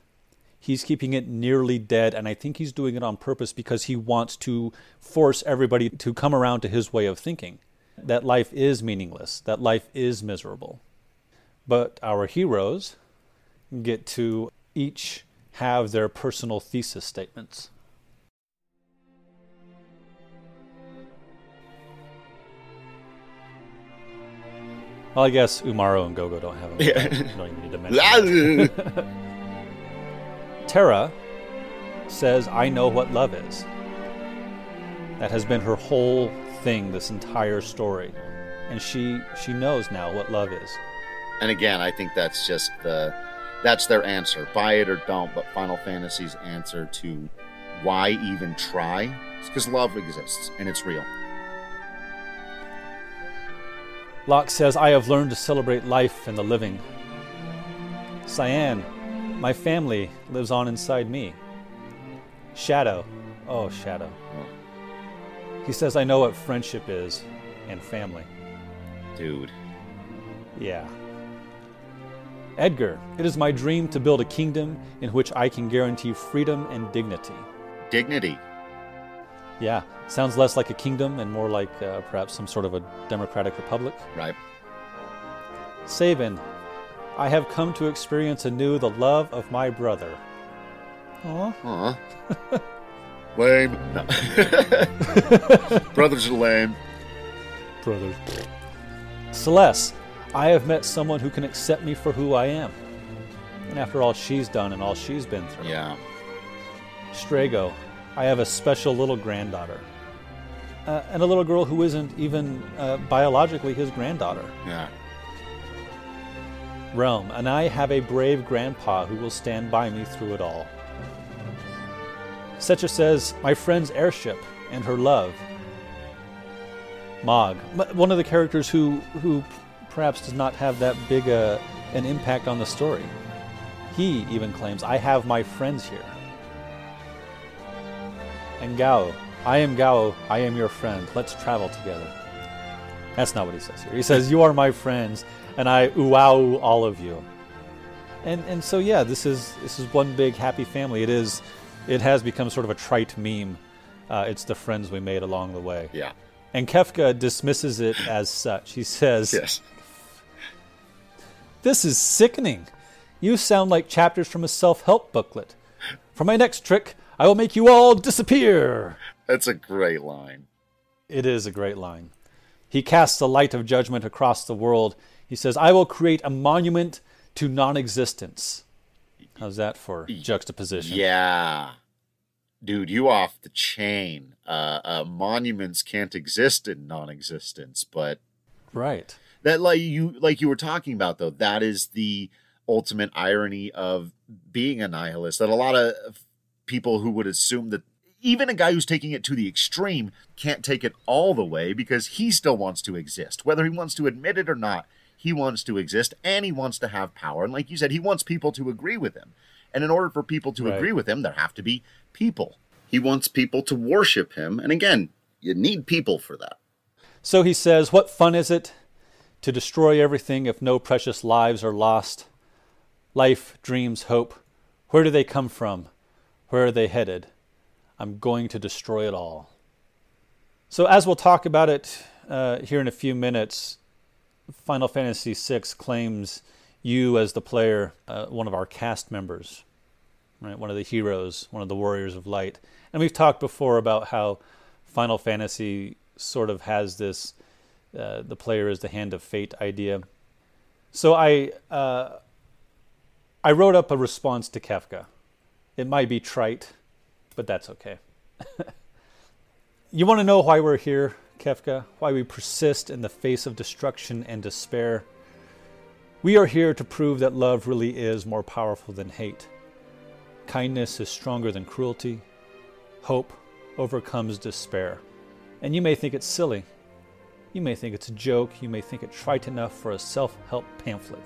He's keeping it nearly dead, and I think he's doing it on purpose because he wants to force everybody to come around to his way of thinking that life is meaningless, that life is miserable. But our heroes get to each have their personal thesis statements. Well, I guess Umaro and Gogo don't have them. Yeah. don't even need to mention. Terra says, I know what love is. That has been her whole thing this entire story. And she she knows now what love is. And again, I think that's just the that's their answer. Buy it or don't, but Final Fantasy's answer to why even try is because love exists and it's real. Locke says, I have learned to celebrate life and the living. Cyan, my family lives on inside me. Shadow, oh, Shadow. He says, I know what friendship is and family. Dude. Yeah. Edgar, it is my dream to build a kingdom in which I can guarantee freedom and dignity. Dignity. Yeah, sounds less like a kingdom and more like uh, perhaps some sort of a democratic republic. Right. Sabin, I have come to experience anew the love of my brother. Aw. Aw. lame. No. Brothers are lame. Brothers. Celes, I have met someone who can accept me for who I am. And after all she's done and all she's been through. Yeah. Strago, I have a special little granddaughter. Uh, and a little girl who isn't even uh, biologically his granddaughter. Yeah. Relm, and I have a brave grandpa who will stand by me through it all. Setzer says, My friend's airship and her love. Mog, one of the characters who, who perhaps does not have that big a, an impact on the story. He even claims, I have my friends here. And Gau, I am Gau, I am your friend. Let's travel together. That's not what he says here. He says, You are my friends, and I wow all of you. And and so yeah, this is this is one big happy family. It is it has become sort of a trite meme. Uh, it's the friends we made along the way. Yeah. And Kefka dismisses it as such. He says, Yes. This is sickening. You sound like chapters from a self help booklet. For my next trick, I will make you all disappear. That's a great line. It is a great line. He casts the light of judgment across the world. He says, I will create a monument to non existence. How's that for juxtaposition? Yeah. Dude, you off the chain. Uh, uh, monuments can't exist in non-existence, but Right. that like you like you were talking about though, that is the ultimate irony of being a nihilist. That a lot of people who would assume that even a guy who's taking it to the extreme can't take it all the way because he still wants to exist, whether he wants to admit it or not. He wants to exist and he wants to have power. And like you said, he wants people to agree with him. And in order for people to Right. agree with him, there have to be people. He wants people to worship him. And again, you need people for that. So he says, What fun is it to destroy everything if no precious lives are lost? Life, dreams, hope, where do they come from? Where are they headed? I'm going to destroy it all. So, as we'll talk about it uh, here in a few minutes, Final Fantasy VI claims you as the player, uh, one of our cast members, right? One of the heroes, one of the warriors of light. And we've talked before about how Final Fantasy sort of has this uh, the player is the hand of fate idea. So I uh, I wrote up a response to Kefka. It might be trite, but that's okay. you want to know why we're here, Kefka? Why we persist in the face of destruction and despair? We are here to prove that love really is more powerful than hate. Kindness is stronger than cruelty. Hope overcomes despair. And you may think it's silly. You may think it's a joke. You may think it trite enough for a self help pamphlet.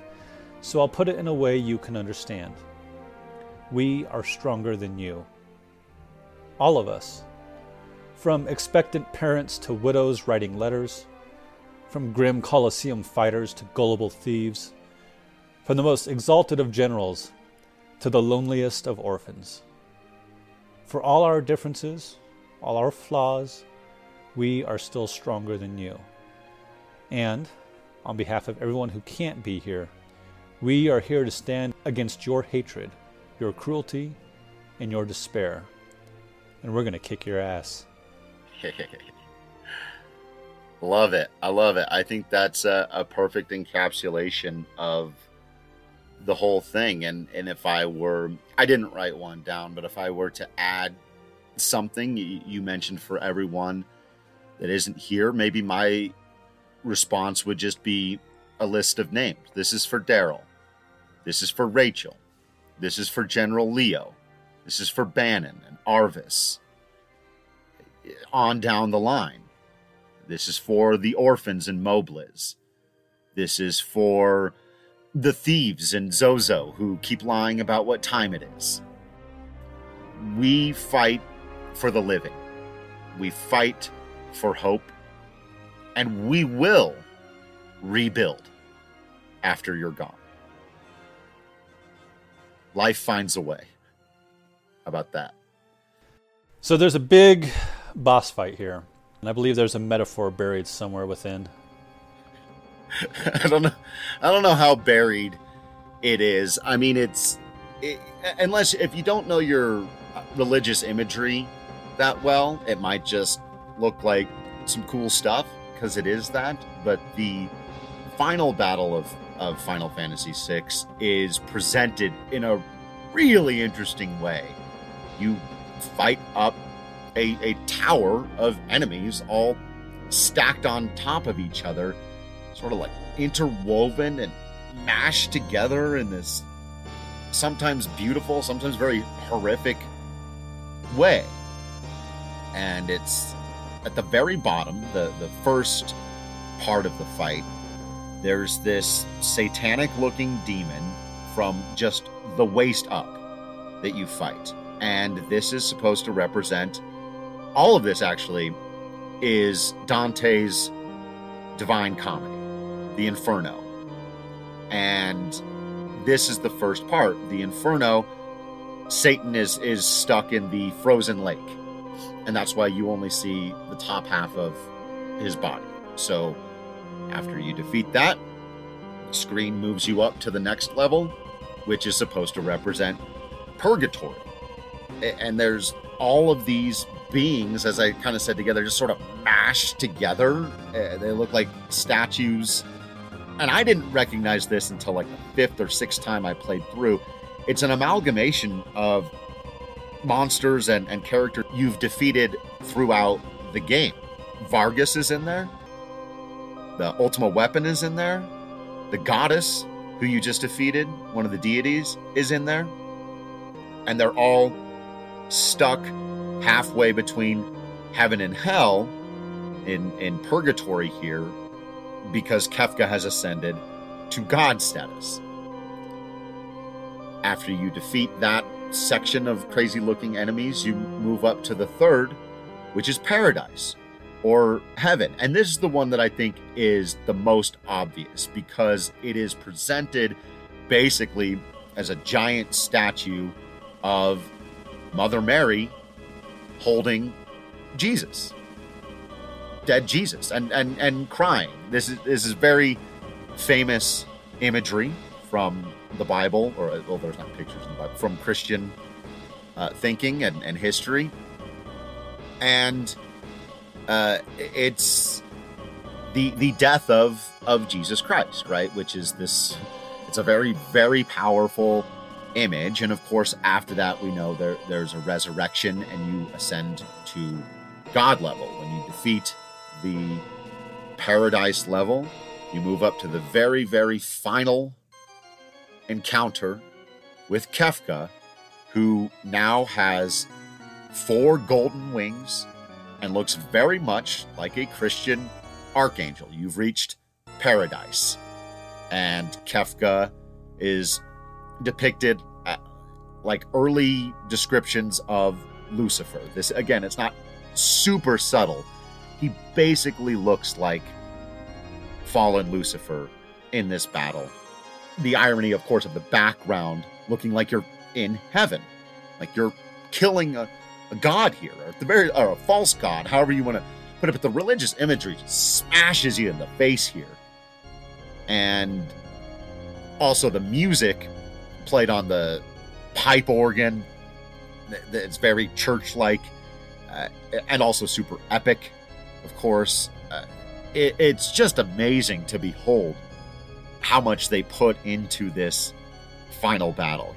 So I'll put it in a way you can understand. We are stronger than you. All of us. From expectant parents to widows writing letters, from grim Colosseum fighters to gullible thieves, from the most exalted of generals to the loneliest of orphans. For all our differences, all our flaws, we are still stronger than you. And, on behalf of everyone who can't be here, we are here to stand against your hatred, your cruelty, and your despair. And we're going to kick your ass. love it. I love it. I think that's a, a perfect encapsulation of the whole thing. And and if I were, I didn't write one down, but if I were to add something you, you mentioned for everyone that isn't here, maybe my response would just be a list of names. This is for Daryl. This is for Rachel. This is for General Leo. This is for Banon and Arvis. On down the line. This is for the orphans and Mobliz. This is for the thieves and Zozo who keep lying about what time it is. We fight for the living. We fight for hope. And we will rebuild after you're gone. Life finds a way. How about that? So there's a big boss fight here. And I believe there's a metaphor buried somewhere within. I don't know. I don't know how buried it is. I mean, it's it, unless if you don't know your religious imagery that well, it might just look like some cool stuff because it is that. But the final battle of of Final Fantasy VI is presented in a really interesting way. You fight up a, a tower of enemies all stacked on top of each other sort of like interwoven and mashed together in this sometimes beautiful, sometimes very horrific way. And it's at the very bottom, the, the first part of the fight, there's this satanic looking demon from just the waist up that you fight. And this is supposed to represent all of this actually is Dante's Divine Comedy the Inferno. And this is the first part. The Inferno, Satan is is stuck in the frozen lake. And that's why you only see the top half of his body. So after you defeat that, the screen moves you up to the next level, which is supposed to represent purgatory. And there's all of these beings, as I kind of said together, just sort of mashed together. Uh, they look like statues and I didn't recognize this until like the fifth or sixth time I played through. It's an amalgamation of monsters and, and characters you've defeated throughout the game. Vargas is in there. The Ultima Weapon is in there. The goddess who you just defeated, one of the deities, is in there. And they're all stuck halfway between heaven and hell in, in purgatory here because Kefka has ascended to God status. After you defeat that section of crazy looking enemies, you move up to the third, which is paradise or heaven. And this is the one that I think is the most obvious because it is presented basically as a giant statue of Mother Mary holding Jesus. Dead Jesus and and and crying. This is this is very famous imagery from the Bible, or well, there's not pictures in the Bible, from Christian uh, thinking and, and history. And uh, it's the the death of of Jesus Christ, right? Which is this. It's a very very powerful image, and of course, after that, we know there there's a resurrection, and you ascend to God level when you defeat the paradise level. You move up to the very very final encounter with Kefka, who now has four golden wings and looks very much like a Christian archangel. You've reached paradise. And Kefka is depicted at, like early descriptions of Lucifer. This, again, it's not super subtle. He basically looks like fallen Lucifer in this battle. The irony, of course, of the background looking like you're in heaven, like you're killing a, a god here, or the very or a false god, however you want to put it. But the religious imagery smashes you in the face here, and also the music played on the pipe organ. It's very church-like, uh, and also super epic, of course. Uh, it, it's just amazing to behold how much they put into this final battle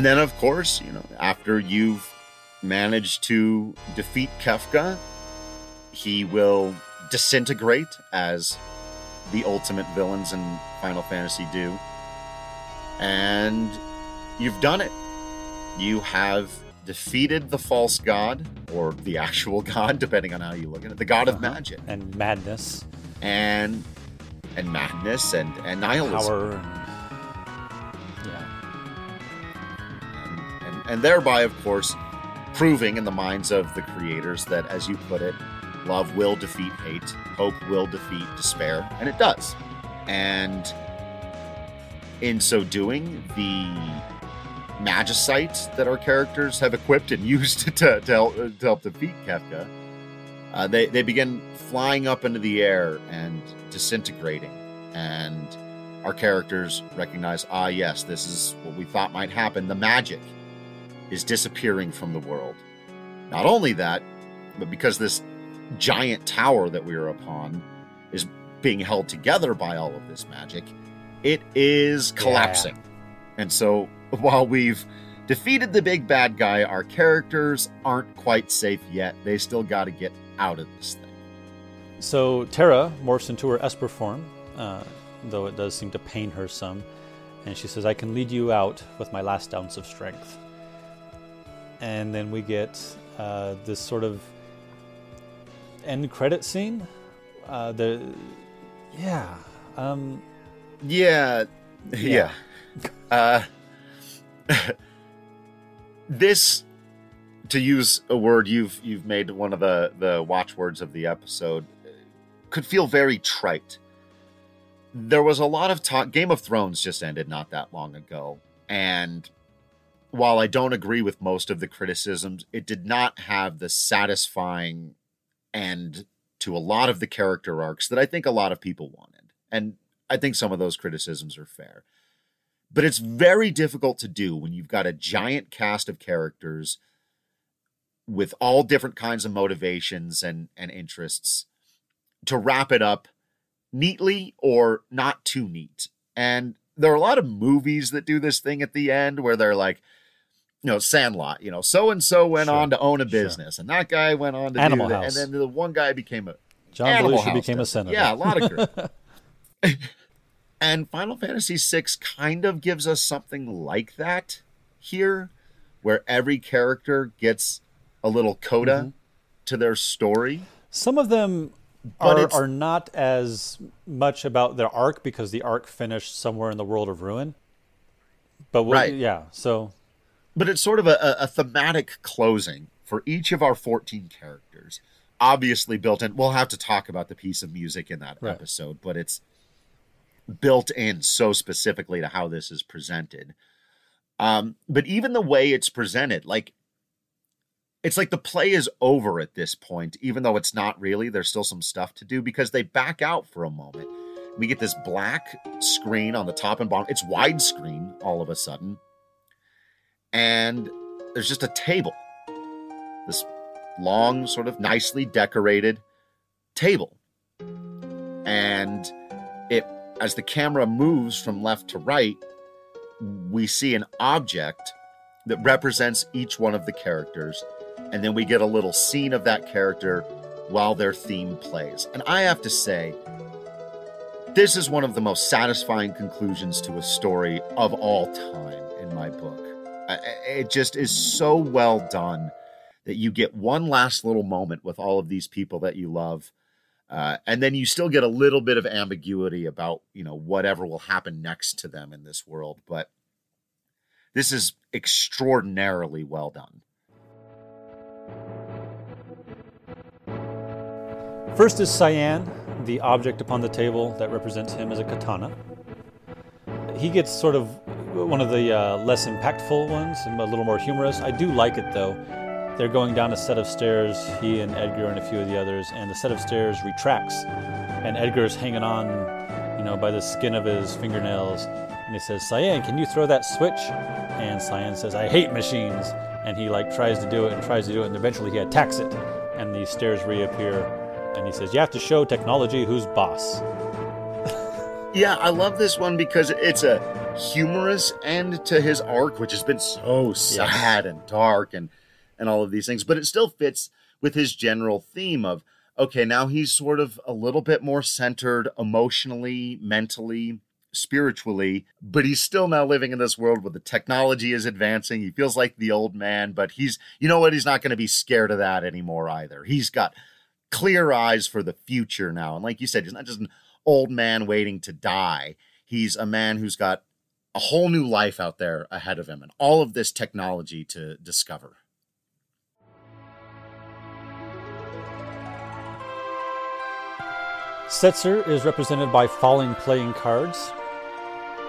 And then, of course, you know, after you've managed to defeat Kefka, he will disintegrate as the ultimate villains in Final Fantasy do. And you've done it. You have defeated the false god, or the actual god, depending on how you look at it, the god of Uh-huh. magic. and madness, And and madness and, and nihilism. power, and, thereby, of course, proving in the minds of the creators that, as you put it, love will defeat hate, hope will defeat despair, and it does. And in so doing, the magicite that our characters have equipped and used to, to, help, to help defeat Kefka, uh, they, they begin flying up into the air and disintegrating. And our characters recognize, ah, yes, this is what we thought might happen. The magic is disappearing from the world. Not only that, but because this giant tower that we are upon is being held together by all of this magic, it is collapsing. And so while we've defeated the big bad guy, our characters aren't quite safe yet. They still got to get out of this thing. So Terra morphs into her Esper form, uh, though it does seem to pain her some, and she says, "I can lead you out with my last ounce of strength." And then we get uh, this sort of end credit scene. Uh, the yeah, um, Yeah, yeah. Uh, this, to use a word you've you've made one of the the watchwords of the episode, could feel very trite. There was a lot of talk. Game of Thrones just ended not that long ago. And while I don't agree with most of the criticisms, it did not have the satisfying end to a lot of the character arcs that I think a lot of people wanted. And I think some of those criticisms are fair. But it's very difficult to do when you've got a giant cast of characters with all different kinds of motivations and, and interests to wrap it up neatly or not too neat. And there are a lot of movies that do this thing at the end where they're like, you know, Sandlot, you know, so and so went Sure, on to own a sure. business, and that guy went on to Animal do that, House. and then the one guy became a John Animal Belushi House became a senator. Yeah, a lot of great. and Final Fantasy VI kind of gives us something like that here, where every character gets a little coda Mm-hmm. to their story. Some of them are, are not as much about their arc because the arc finished somewhere in the world of ruin. But we Right. yeah, so but it's sort of a, a, a thematic closing for each of our 14 characters obviously built in we'll have to talk about the piece of music in that Right. episode but it's built in so specifically to how this is presented um, but even the way it's presented like it's like the play is over at this point even though it's not really there's still some stuff to do because they back out for a moment. We get this black screen on the top and bottom it's widescreen all of a sudden and there's just a table. This long sort of nicely decorated table. And it as the camera moves from left to right we see an object that represents each one of the characters and then we get a little scene of that character while their theme plays. And i have to say this is one of the most satisfying conclusions to a story of all time in my book. It just is so well done that you get one last little moment with all of these people that you love uh, and then you still get a little bit of ambiguity about you know whatever will happen next to them in this world. But this is extraordinarily well done First is Cyan, the object upon the table that represents him as a katana. He gets sort of one of the uh, less impactful ones, a little more humorous. I do like it though. They're going down a set of stairs, he and Edgar and a few of the others, and the set of stairs retracts, and Edgar's hanging on, you know, by the skin of his fingernails, and he says, "Cyan, can you throw that switch?" And Cyan says, "I hate machines," and he like tries to do it and tries to do it, and eventually he attacks it, and the stairs reappear, and he says, "You have to show technology who's boss." Yeah, I love this one because it's a humorous end to his arc, which has been so sad and dark and and all of these things, but it still fits with his general theme of okay, now he's sort of a little bit more centered emotionally, mentally, spiritually, but he's still now living in this world where the technology is advancing. He feels like the old man, but he's you know what, he's not going to be scared of that anymore either. He's got clear eyes for the future now. And like you said, he's not just an old man waiting to die. He's a man who's got a whole new life out there ahead of him and all of this technology to discover. Setzer is represented by falling playing cards.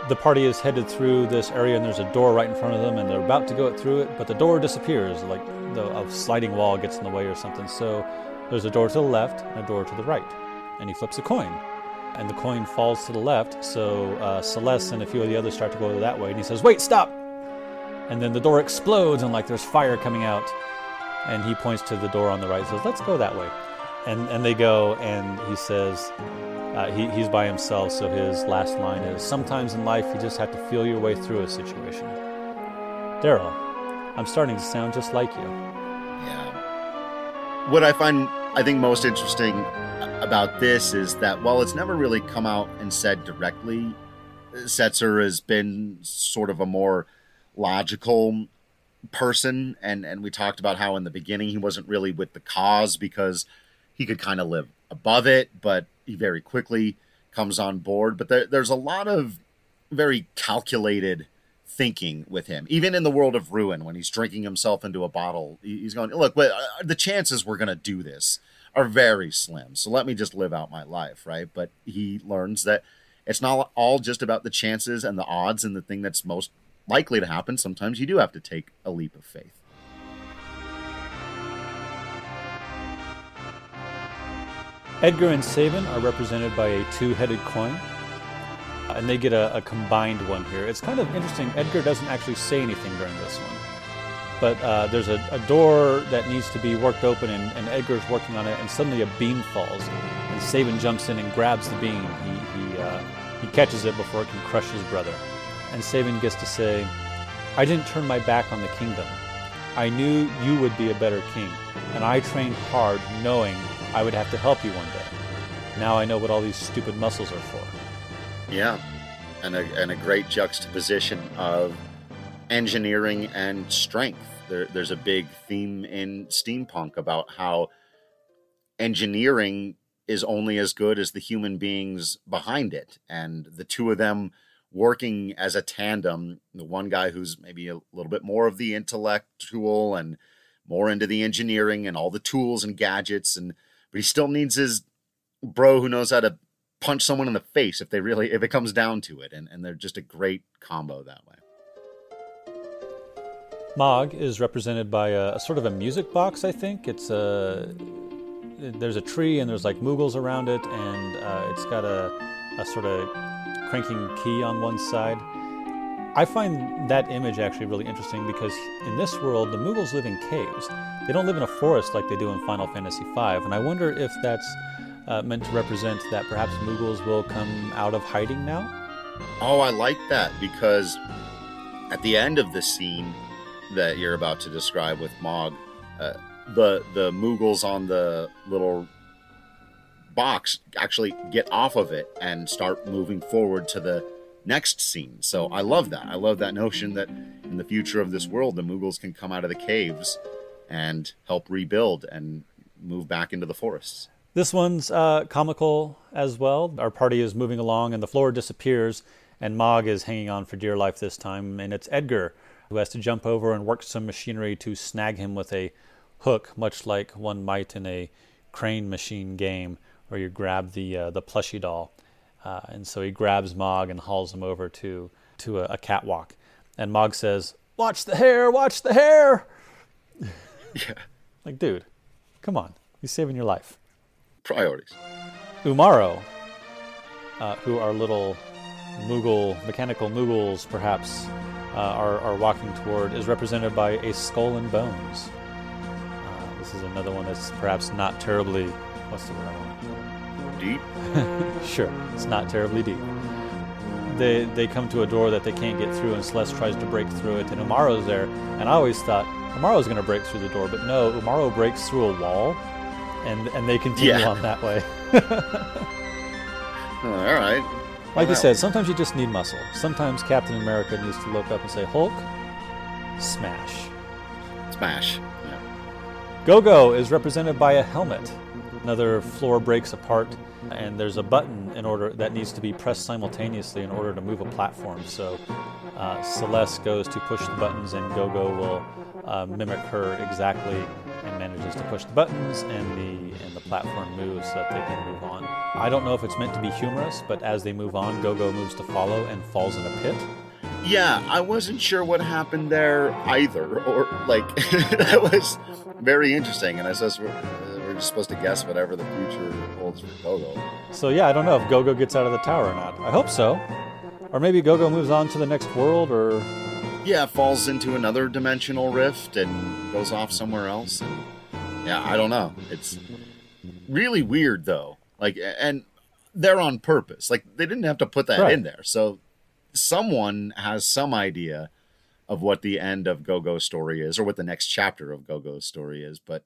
The party is headed through this area and there's a door right in front of them and they're about to go through it, but the door disappears, like the a sliding wall gets in the way or something. So there's a door to the left and a door to the right. And he flips a coin. And the coin falls to the left, so uh, Celes and a few of the others start to go that way. And he says, Wait, stop! And then the door explodes and like there's fire coming out. And he points to the door on the right says, Let's go that way. And, and they go, and he says, uh, he, he's by himself, so his last line is Sometimes in life, you just have to feel your way through a situation. Daryl, I'm starting to sound just like you. Yeah. What I find, I think, most interesting about this is that while it's never really come out and said directly, Setzer has been sort of a more logical person. And, and we talked about how in the beginning he wasn't really with the cause because he could kind of live above it, but he very quickly comes on board. But there, there's a lot of very calculated thinking with him, even in the world of ruin when he's drinking himself into a bottle. He's going, look, but uh, the chances we're going to do this are very slim. So let me just live out my life, right? But he learns that it's not all just about the chances and the odds and the thing that's most likely to happen. Sometimes you do have to take a leap of faith. Edgar and Sabin are represented by a two headed coin, and they get a, a, combined one here. It's kind of interesting. Edgar doesn't actually say anything during this one, but uh, there's a, a, door that needs to be worked open, and, and, Edgar's working on it, and suddenly a beam falls, and Sabin jumps in and grabs the beam. He, he, uh, he catches it before it can crush his brother. And Sabin gets to say, I didn't turn my back on the kingdom. I knew you would be a better king, and I trained hard knowing I would have to help you one day. Now I know what all these stupid muscles are for. Yeah, and a, and a great juxtaposition of engineering and strength. There, there's a big theme in steampunk about how engineering is only as good as the human beings behind it. And the two of them working as a tandem, the one guy who's maybe a little bit more of the intellectual and more into the engineering and all the tools and gadgets and but he still needs his bro who knows how to punch someone in the face if they really if it comes down to it. And, and they're just a great combo that way. Mog is represented by a, a sort of a music box i think. It's a there's a tree and there's like moogles around it and uh, it's got a, a sort of cranking key on one side. I find that image actually really interesting because in this world, the Moogles live in caves. They don't live in a forest like they do in Final Fantasy V, and I wonder if that's uh, meant to represent that perhaps Moogles will come out of hiding now. Oh, I like that because at the end of the scene that you're about to describe with Mog, uh, the the Moogles on the little box actually get off of it and start moving forward to the next scene. So I love that. I love that notion that in the future of this world, the Moogles can come out of the caves and help rebuild and move back into the forests. This one's uh, comical as well. Our party is moving along and the floor disappears, and Mog is hanging on for dear life this time. And it's Edgar who has to jump over and work some machinery to snag him with a hook, much like one might in a crane machine game where you grab the uh, the plushie doll. Uh, and so he grabs Mog and hauls him over to, to a, a, catwalk. And Mog says, Watch the hair, watch the hair. Yeah. like, dude, come on. He's saving your life. Priorities. Umaro, uh, who are little Moogle, mechanical Moogles perhaps, uh, are, are walking toward, is represented by a skull and bones. Uh, this is another one that's perhaps not terribly, what's the word I want? deep? sure, it's not terribly deep. They they come to a door that they can't get through, and Celes tries to break through it, and Umaro's there. And I always thought Umaro's going to break through the door, but no, Umaro breaks through a wall, and and they continue yeah. on that way. all right. Like you said, sometimes you just need muscle. Sometimes Captain America needs to look up and say, Hulk, smash. Smash. Yeah. Go-Go is represented by a helmet. Another floor breaks apart and there's a button in order that needs to be pressed simultaneously in order to move a platform. So uh, Celes goes to push the buttons, and Go-Go will uh, mimic her exactly and manages to push the buttons, and the and the platform moves so that they can move on. I don't know if it's meant to be humorous, but as they move on, Go-Go moves to follow and falls in a pit. Yeah, I wasn't sure what happened there either, or like that was very interesting, and I we're just supposed to guess whatever the future holds for Go-Go. So yeah, I don't know if Go-Go gets out of the tower or not. I hope so, or maybe Go-Go moves on to the next world, or yeah, falls into another dimensional rift and goes off somewhere else. And yeah, I don't know. It's really weird though. Like, and they're on purpose. Like they didn't have to put that right. in there. So someone has some idea of what the end of Go-Go's story is or what the next chapter of Go-Go's story is. But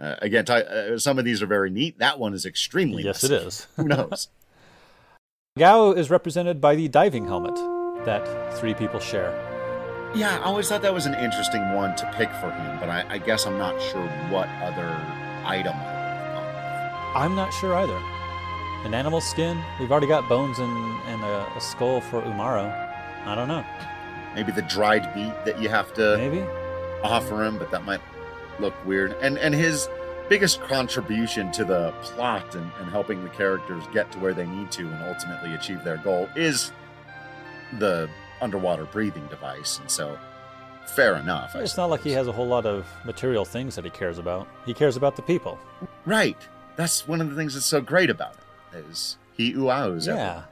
uh, again, t- uh, some of these are very neat. That one is extremely yes, messy. it is. Who knows? Gau is represented by the diving helmet that three people share. Yeah, I always thought that was an interesting one to pick for him, but I, I guess I'm not sure what other item I would have gone with. I'm not sure either an animal skin. We've already got bones and, and a, a, skull for Umaro. I don't know. Maybe the dried meat that you have to maybe offer him, but that might look weird. And and his biggest contribution to the plot and, and helping the characters get to where they need to and ultimately achieve their goal is the underwater breathing device. And so, fair enough. I It's not like he has a whole lot of material things that he cares about. He cares about the people. Right. That's one of the things that's so great about it. Is he oohs Yeah.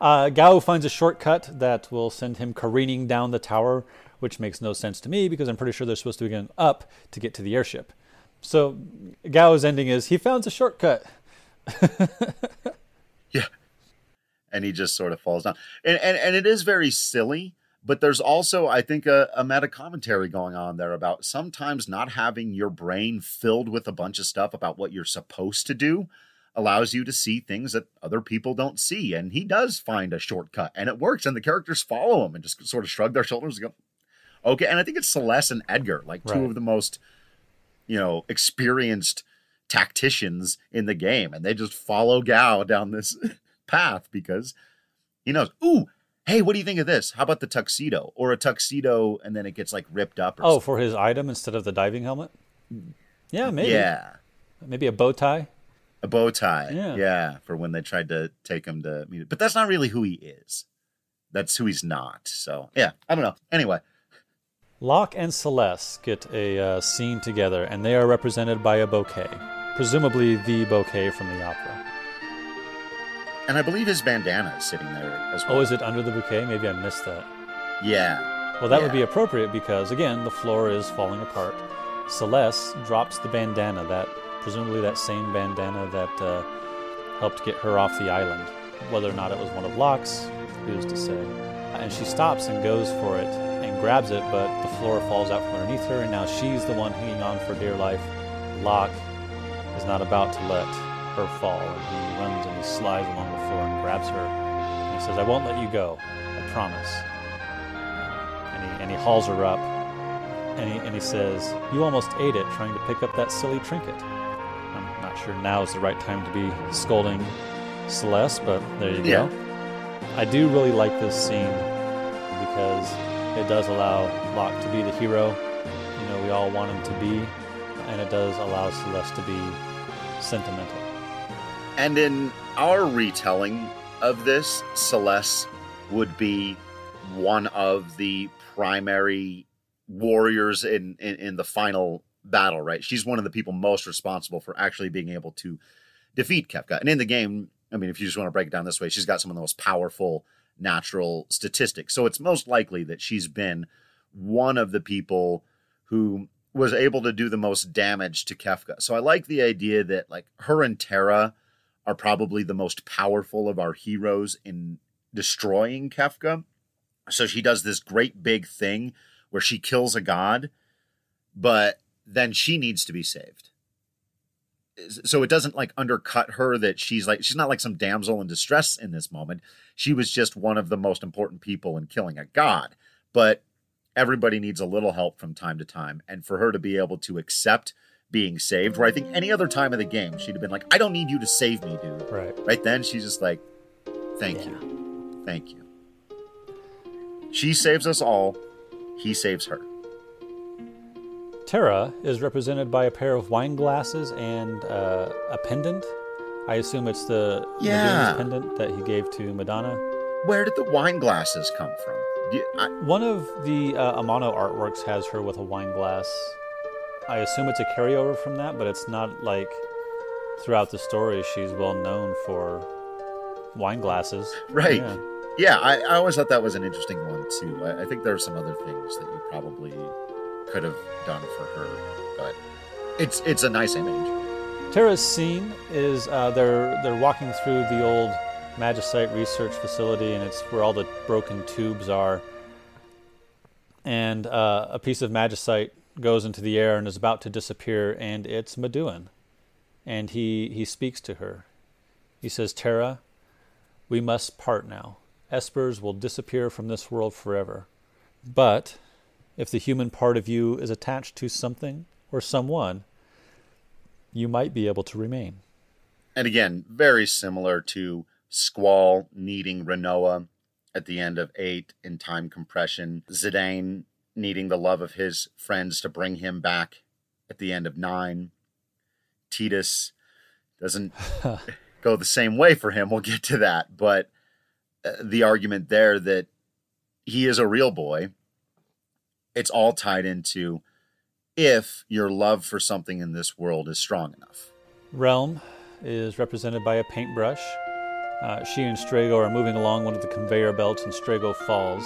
Uh, Gau finds a shortcut that will send him careening down the tower, which makes no sense to me because I'm pretty sure they're supposed to be going up to get to the airship. So Gau's ending is he found a shortcut. Yeah. And he just sort of falls down. And and, and it is very silly, but there's also, I think, a, a meta commentary going on there about sometimes not having your brain filled with a bunch of stuff about what you're supposed to do allows you to see things that other people don't see. And he does find a shortcut and it works. And the characters follow him and just sort of shrug their shoulders and go, okay. And I think it's Celes and Edgar, like two Right. of the most, you know, experienced tacticians in the game. And they just follow Gau down this path because he knows, ooh, hey, what do you think of this? How about the tuxedo? Or a tuxedo and then it gets like ripped up or Oh, for his item instead of the diving helmet? Mm. Yeah, maybe. Yeah. Maybe a bow tie. A bow tie. Yeah. Yeah. For when they tried to take him to meet But that's not really who he is. That's who he's not. So, yeah, I don't know. Anyway, Locke and Celes get a uh, scene together, and they are represented by a bouquet, presumably the bouquet from the opera. and I believe his bandana is sitting there as well. Oh, is it under the bouquet? Maybe I missed that. Yeah. Well, that would be appropriate because, again, the floor is falling apart. Celes drops the bandana, that presumably that same bandana that uh, helped get her off the island. Whether or not it was one of Locke's, who's to say? And she stops and goes for it grabs it, but the floor falls out from underneath her, and now she's the one hanging on for dear life. Locke is not about to let her fall, and he runs and he slides along the floor and grabs her. And he says, I won't let you go. I promise uh, and he, and he hauls her up and he, and he says, You almost ate it trying to pick up that silly trinket. I'm not sure now is the right time to be scolding Celes, but there you Yeah. go. I do really like this scene because it does allow Locke to be the hero. You know, we all want him to be, and it does allow Celes to be sentimental. And in our retelling of this, Celes would be one of the primary warriors in, in, in the final battle, right? She's one of the people most responsible for actually being able to defeat Kefka. And in the game, I mean, if you just want to break it down this way, she's got some of the most powerful natural statistics. So it's most likely that she's been one of the people who was able to do the most damage to Kefka. So I like the idea that like her and Terra are probably the most powerful of our heroes in destroying Kefka. So she does this great big thing where she kills a god, but then she needs to be saved. So it doesn't like undercut her that she's like she's not like some damsel in distress in this moment. She was just one of the most important people in killing a god. But everybody needs a little help from time to time. And for her to be able to accept being saved, where I think any other time of the game, she'd have been like, I don't need you to save me, dude. Right. Right then, she's just like, Thank you. Thank you. She saves us all. He saves her. Terra is represented by a pair of wine glasses and uh, a pendant. I assume it's the Yeah. Pendant that he gave to Madeline. Where did the wine glasses come from? You- I- One of the uh, Amano artworks has her with a wine glass. I assume it's a carryover from that, but it's not like throughout the story she's well known for wine glasses. right. Yeah. Yeah, I, I always thought that was an interesting one too. I, I think there are some other things that you probably could have done for her, but it's it's a nice image. Terra's scene is uh, they're they're walking through the old Magicite research facility, and it's where all the broken tubes are. And uh, a piece of Magicite goes into the air and is about to disappear, and it's Maduin. And he he speaks to her. He says, "Terra, we must part now. Espers will disappear from this world forever. But if the human part of you is attached to something or someone." you might be able to remain. And again, very similar to Squall needing Rinoa at the end of eight in time compression, Zidane needing the love of his friends to bring him back at the end of nine. Tidus doesn't go the same way for him. We'll get to that. But uh, the argument there that he is a real boy, it's all tied into if your love for something in this world is strong enough. Relm is represented by a paintbrush. Uh, she and Strago are moving along one of the conveyor belts, and Strago falls,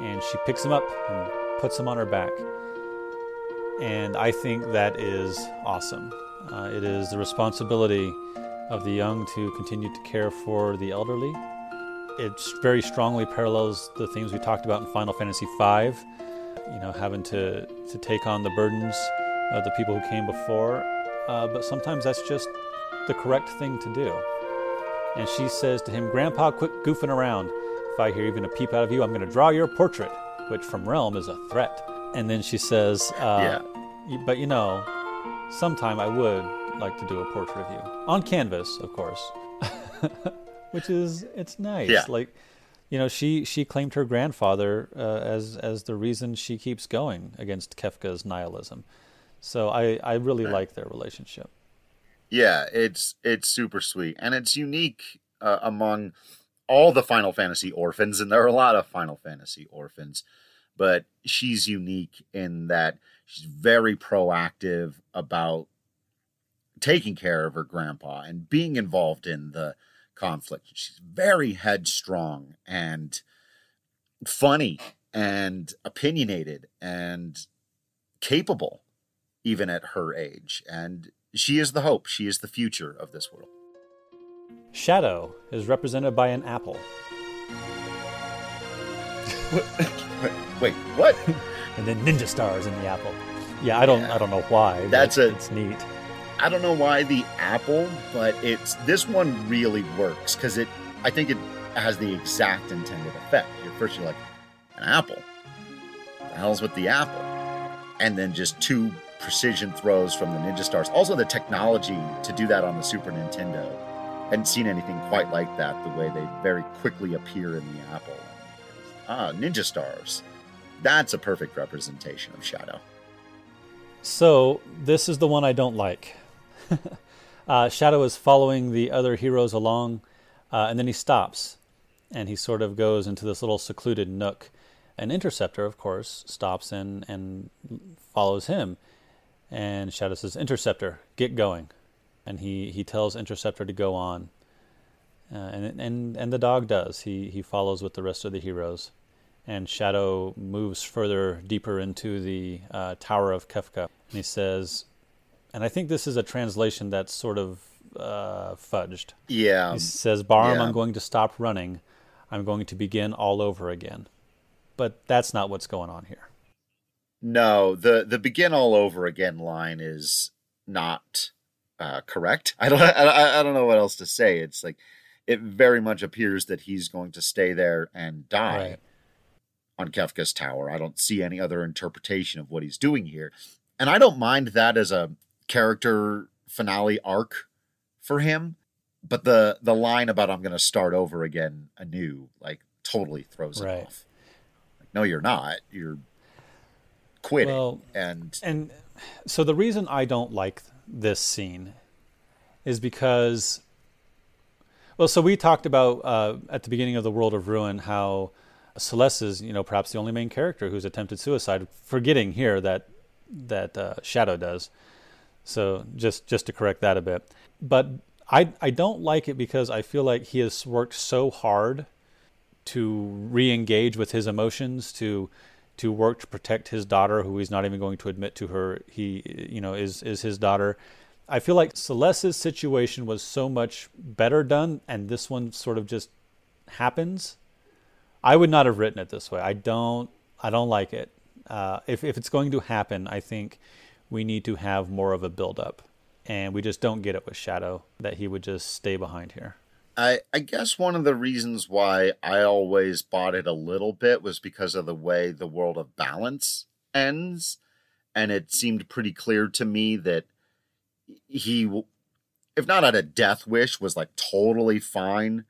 and she picks him up and puts him on her back. And I think that is awesome. Uh, it is the responsibility of the young to continue to care for the elderly. It very strongly parallels the themes we talked about in Final Fantasy V. You know, having to, to take on the burdens of the people who came before. Uh, but sometimes that's just the correct thing to do. And she says to him, Grandpa, quit goofing around. If I hear even a peep out of you, I'm going to draw your portrait, which from Relm is a threat. And then she says, uh, yeah. But you know, sometime I would like to do a portrait of you. On canvas, of course. which is, it's nice. Yeah. Like, you know, she, she claimed her grandfather uh, as, as the reason she keeps going against Kefka's nihilism. So I, I really like their relationship. Yeah, it's it's super sweet, and it's unique uh, among all the Final Fantasy orphans, and there are a lot of Final Fantasy orphans, but she's unique in that she's very proactive about taking care of her grandpa and being involved in the conflict. She's very headstrong and funny and opinionated and capable even at her age and she is the hope. She is the future of this world. Shadow is represented by an apple. wait, what? and then ninja stars in the apple. Yeah, I don't, yeah. I don't know why. That's a, it's neat. I don't know why the apple, but it's this one really works because it. I think it has the exact intended effect. At first, you're like, an apple. The hell's with the apple? And then just two precision throws from the Ninja Stars. Also, the technology to do that on the Super Nintendo. Hadn't seen anything quite like that. The way they very quickly appear in the Apple. Ah, Ninja Stars. That's a perfect representation of Shadow. So this is the one I don't like. uh, Shadow is following the other heroes along, uh, and then he stops, and he sort of goes into this little secluded nook. An interceptor, of course, stops and and follows him. And Shadow says, Interceptor, get going. And he, he tells Interceptor to go on. Uh, and, and, and the dog does. He, he follows with the rest of the heroes. And Shadow moves further, deeper into the uh, Tower of Kefka. And he says, and I think this is a translation that's sort of uh, fudged. Yeah. He says, Barm, yeah. I'm going to stop running. I'm going to begin all over again. But that's not what's going on here. No, the the begin all over again line is not uh, correct. I don't I, I don't know what else to say. It's like it very much appears that he's going to stay there and die right. on Kefka's tower. I don't see any other interpretation of what he's doing here. And I don't mind that as a character finale arc for him, but the the line about I'm going to start over again anew like totally throws right. it off. Like, no, you're not. You're quitting. Well, and and so the reason I don't like this scene is because well, so we talked about uh, at the beginning of the World of Ruin how Celes is, you know, perhaps the only main character who's attempted suicide. Forgetting here that that uh, Shadow does. So just just to correct that a bit, but I I don't like it because I feel like he has worked so hard to re-engage with his emotions to to work to protect his daughter, who he's not even going to admit to her he you know is is his daughter. I feel like Celes's situation was so much better done, and this one sort of just happens. I would not have written it this way. I don't. I don't like it. Uh, if if it's going to happen, I think we need to have more of a build up, and we just don't get it with Shadow that he would just stay behind here. I, I guess one of the reasons why I always bought it a little bit was because of the way the world of balance ends. And it seemed pretty clear to me that he, if not at a death wish, was like totally fine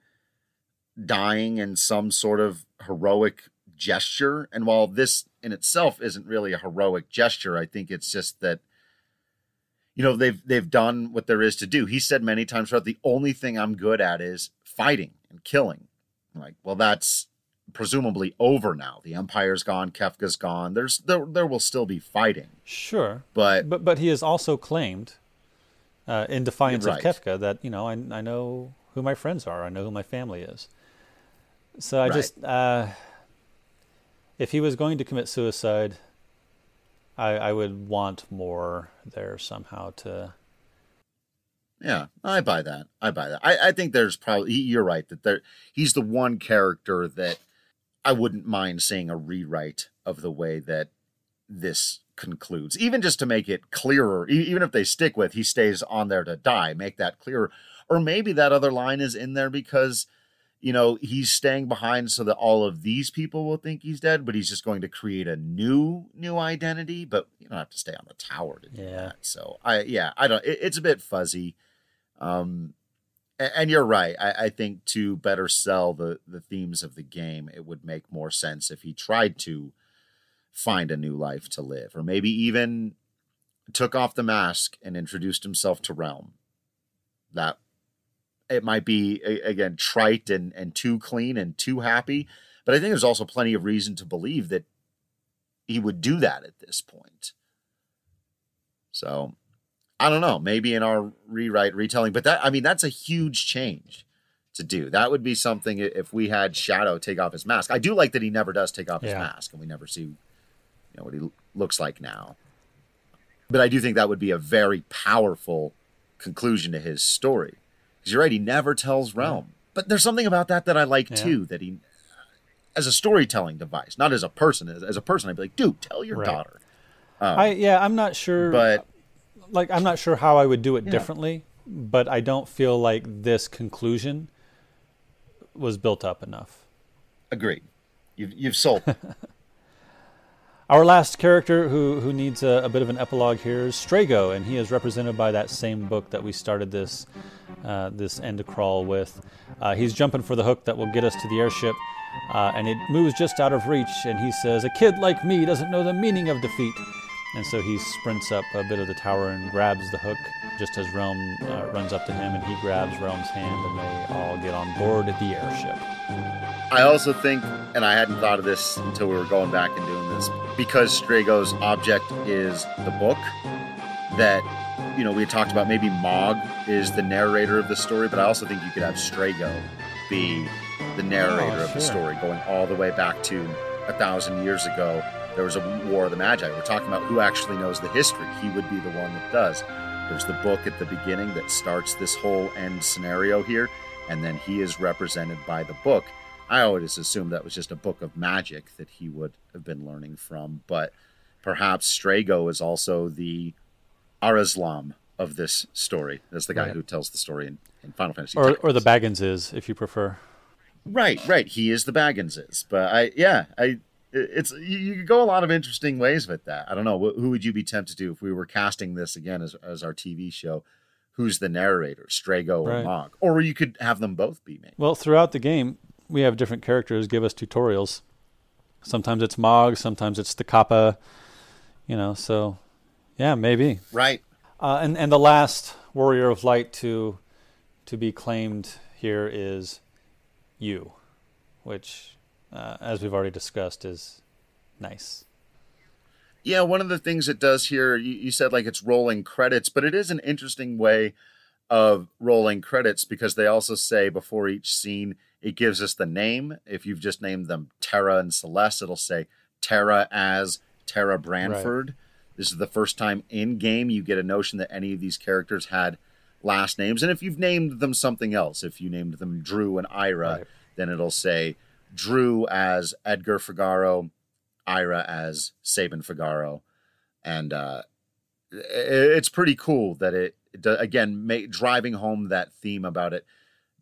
dying in some sort of heroic gesture. And while this in itself isn't really a heroic gesture, I think it's just that you know they've they've done what there is to do. He said many times throughout, the only thing I'm good at is fighting and killing. I'm like, well, that's presumably over now. The Empire's gone, Kefka's gone. There's there there will still be fighting. Sure, but but but he has also claimed, uh, in defiance Right. of Kefka, that you know I I know who my friends are. I know who my family is. So I Right. just uh, if he was going to commit suicide, I I would want more there somehow to. Yeah, I buy that. I buy that. I, I think there's probably you're right that there he's the one character that I wouldn't mind seeing a rewrite of the way that this concludes, even just to make it clearer. Even if they stick with he stays on there to die, make that clearer. Or maybe that other line is in there because you know he's staying behind so that all of these people will think he's dead, but he's just going to create a new new identity. But you don't have to stay on the tower to do Yeah. that. So I yeah I don't. It, it's a bit fuzzy. Um, a- and you're right. I, I think to better sell the the themes of the game, it would make more sense if he tried to find a new life to live, or maybe even took off the mask and introduced himself to Relm. That it might be again trite and and too clean and too happy, but I think there's also plenty of reason to believe that he would do that at this point. So I don't know, maybe in our rewrite retelling, but that I mean that's a huge change to do. That would be something if we had Shadow take off his mask. I do like that he never does take off his mask and we never see you know what he looks like now. But I do think that would be a very powerful conclusion to his story. Because you're right, he never tells Relm. But there's something about that that I like Yeah. too, that he as a storytelling device, not as a person. As, as a person, I'd be like, dude, tell your Right. daughter. Um, I yeah, I'm not sure. but like I'm not sure how I would do it Yeah. differently, but I don't feel like this conclusion was built up enough. agreed. You've you've sold. Our last character who, who needs a, a bit of an epilogue here is Strago, and he is represented by that same book that we started this uh, this end crawl with. Uh, he's jumping for the hook that will get us to the airship, uh, and it moves just out of reach. And he says, "A kid like me doesn't know the meaning of defeat." And so he sprints up a bit of the tower and grabs the hook, just as Relm uh, runs up to him, and he grabs Relm's hand, and they all get on board the airship. I also think, and I hadn't thought of this until we were going back and doing this, because Strago's object is the book, that, you know, we had talked about maybe Mog is the narrator of the story, but I also think you could have Strago be the narrator Oh, of the sure. story, going all the way back to a thousand years ago. There was a War of the Magi. We're talking about who actually knows the history. He would be the one that does. There's the book at the beginning that starts this whole end scenario here, and then he is represented by the book. I always assumed that was just a book of magic that he would have been learning from, but perhaps Strago is also the Arazlam of this story. That's the guy Right. who tells the story in, in Final Fantasy. Or, or the Bagginses, if you prefer. Right, right. He is the Bagginses, but I, yeah, I, it's you, could go a lot of interesting ways with that. I don't know who would you be tempted to if we were casting this again as as our TV show. Who's the narrator, Strago or Right. Mog? Or you could have them both be made. Well, throughout the game, we have different characters give us tutorials. Sometimes it's Mog, sometimes it's the Kappa, you know, so yeah, maybe. Right. Uh, and, and the last Warrior of Light to, to be claimed here is you, which, uh, as we've already discussed, is nice. Yeah, one of the things it does here, you, you said like it's rolling credits, but it is an interesting way of rolling credits because they also say before each scene, it gives us the name. If you've just named them Terra and Celes, it'll say Terra as Terra Branford. This is the first time in game you get a notion that any of these characters had last names. And if you've named them something else, if you named them Drew and Ira, Right. then it'll say Drew as Edgar Figaro, Ira as Sabin Figaro, and uh, it's pretty cool that it, again driving home that theme about it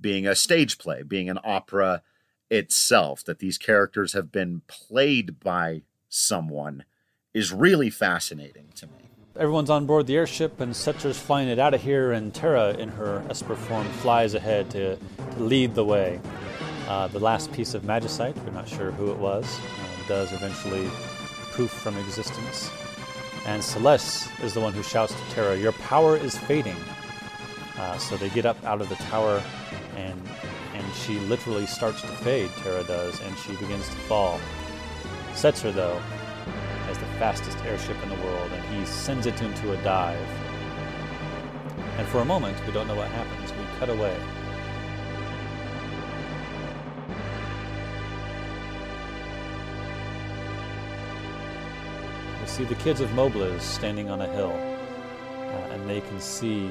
being a stage play, being an opera itself. That these characters have been played by someone is really fascinating to me. Everyone's on board the airship, and Setzer's flying it out of here, and Terra, in her Esper form, flies ahead to, to lead the way. Uh, the last piece of Magicite, we're not sure who it was, uh, does eventually poof from existence. And Celes is the one who shouts to Terra, Your power is fading. Uh, so they get up out of the tower, and, and she literally starts to fade, Terra does, and she begins to fall. Setzer, though, has the fastest airship in the world, and he sends it into a dive. And for a moment, we don't know what happens. We cut away. We see the kids of Mobliz standing on a hill, uh, and they can see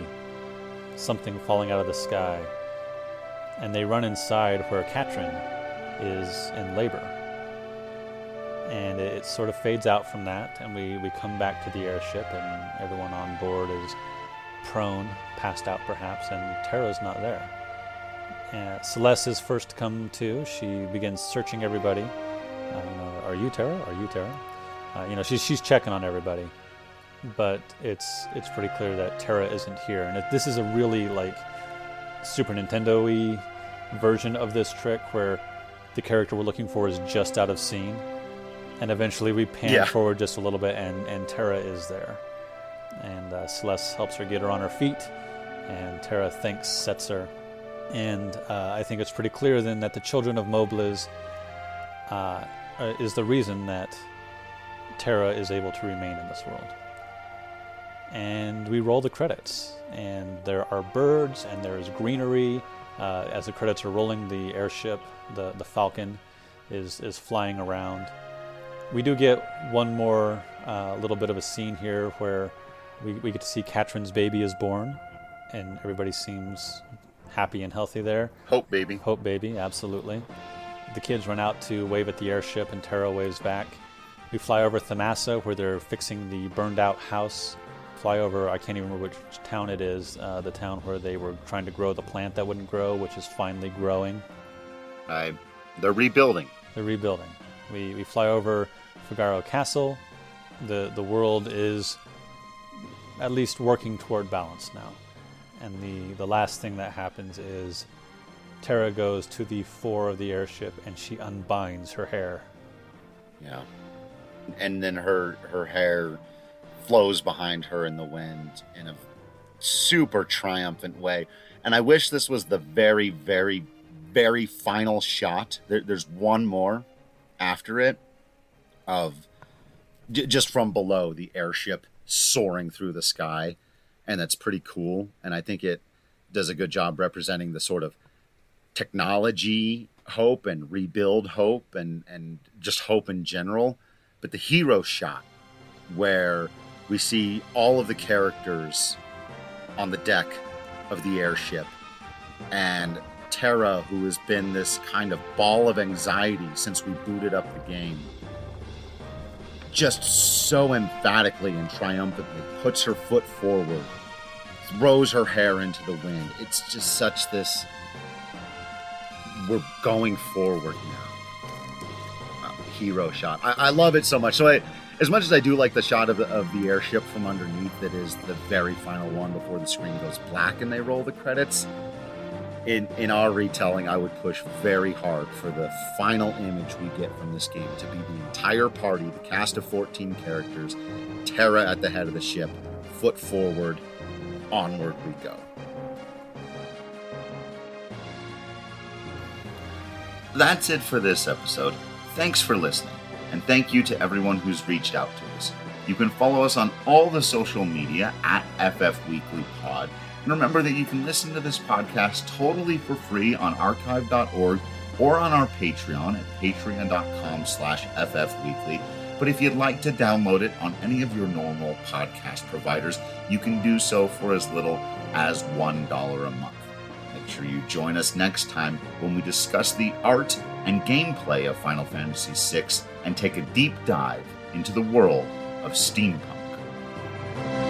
something falling out of the sky. And they run inside where Katrin is in labor. And it sort of fades out from that, and we, we come back to the airship, and everyone on board is prone, passed out perhaps, and Terra's not there. Uh, Celes is first to come to. She begins searching everybody. Know, are you Terra? Are you Terra? Uh, you know, she's she's checking on everybody, but it's it's pretty clear that Terra isn't here, and it, this is a really like Super Nintendo-y version of this trick where the character we're looking for is just out of scene, and eventually we pan Yeah. forward just a little bit, and and Terra is there, and uh, Celes helps her get her on her feet, and Terra thanks Setzer, and uh, I think it's pretty clear then that the children of Mobliz uh, uh, is the reason that Terra is able to remain in this world. And we roll the credits, and there are birds and there is greenery. Uh, as the credits are rolling, the airship, the, the Falcon, is, is flying around. We do get one more uh, little bit of a scene here where we, we get to see Katrin's baby is born, and everybody seems happy and healthy there. Hope baby. Hope baby, absolutely. The kids run out to wave at the airship, and Terra waves back. We fly over Thamasa, where they're fixing the burned out house. Fly over, I can't even remember which town it is, uh, the town where they were trying to grow the plant that wouldn't grow, which is finally growing. I, they're rebuilding. They're rebuilding. We, we fly over Figaro Castle. The, the world is at least working toward balance now. And the, the last thing that happens is Terra goes to the fore of the airship and she unbinds her hair. Yeah. And then her her hair flows behind her in the wind in a super triumphant way. And I wish this was the very, very, very final shot. There, there's one more after it of j- just from below the airship soaring through the sky. And that's pretty cool. And I think it does a good job representing the sort of technology hope and rebuild hope and, and just hope in general. But the hero shot, where we see all of the characters on the deck of the airship and Terra, who has been this kind of ball of anxiety since we booted up the game, just so emphatically and triumphantly puts her foot forward, throws her hair into the wind. It's just such this. We're going forward now. Uh, hero shot. I, I love it so much. So I, as much as I do like the shot of the, of the airship from underneath, that is the very final one before the screen goes black and they roll the credits. In in our retelling, I would push very hard for the final image we get from this game to be the entire party, the cast of 14 characters, Terra at the head of the ship, foot forward, onward we go. That's it for this episode. Thanks for listening, and thank you to everyone who's reached out to us. You can follow us on all the social media at FF Weekly Pod. And remember that you can listen to this podcast totally for free on archive.org or on our Patreon at patreon.com slash ffweekly. But if you'd like to download it on any of your normal podcast providers, you can do so for as little as $1 a month. Make sure you join us next time when we discuss the art and gameplay of Final Fantasy VI and take a deep dive into the world of steampunk.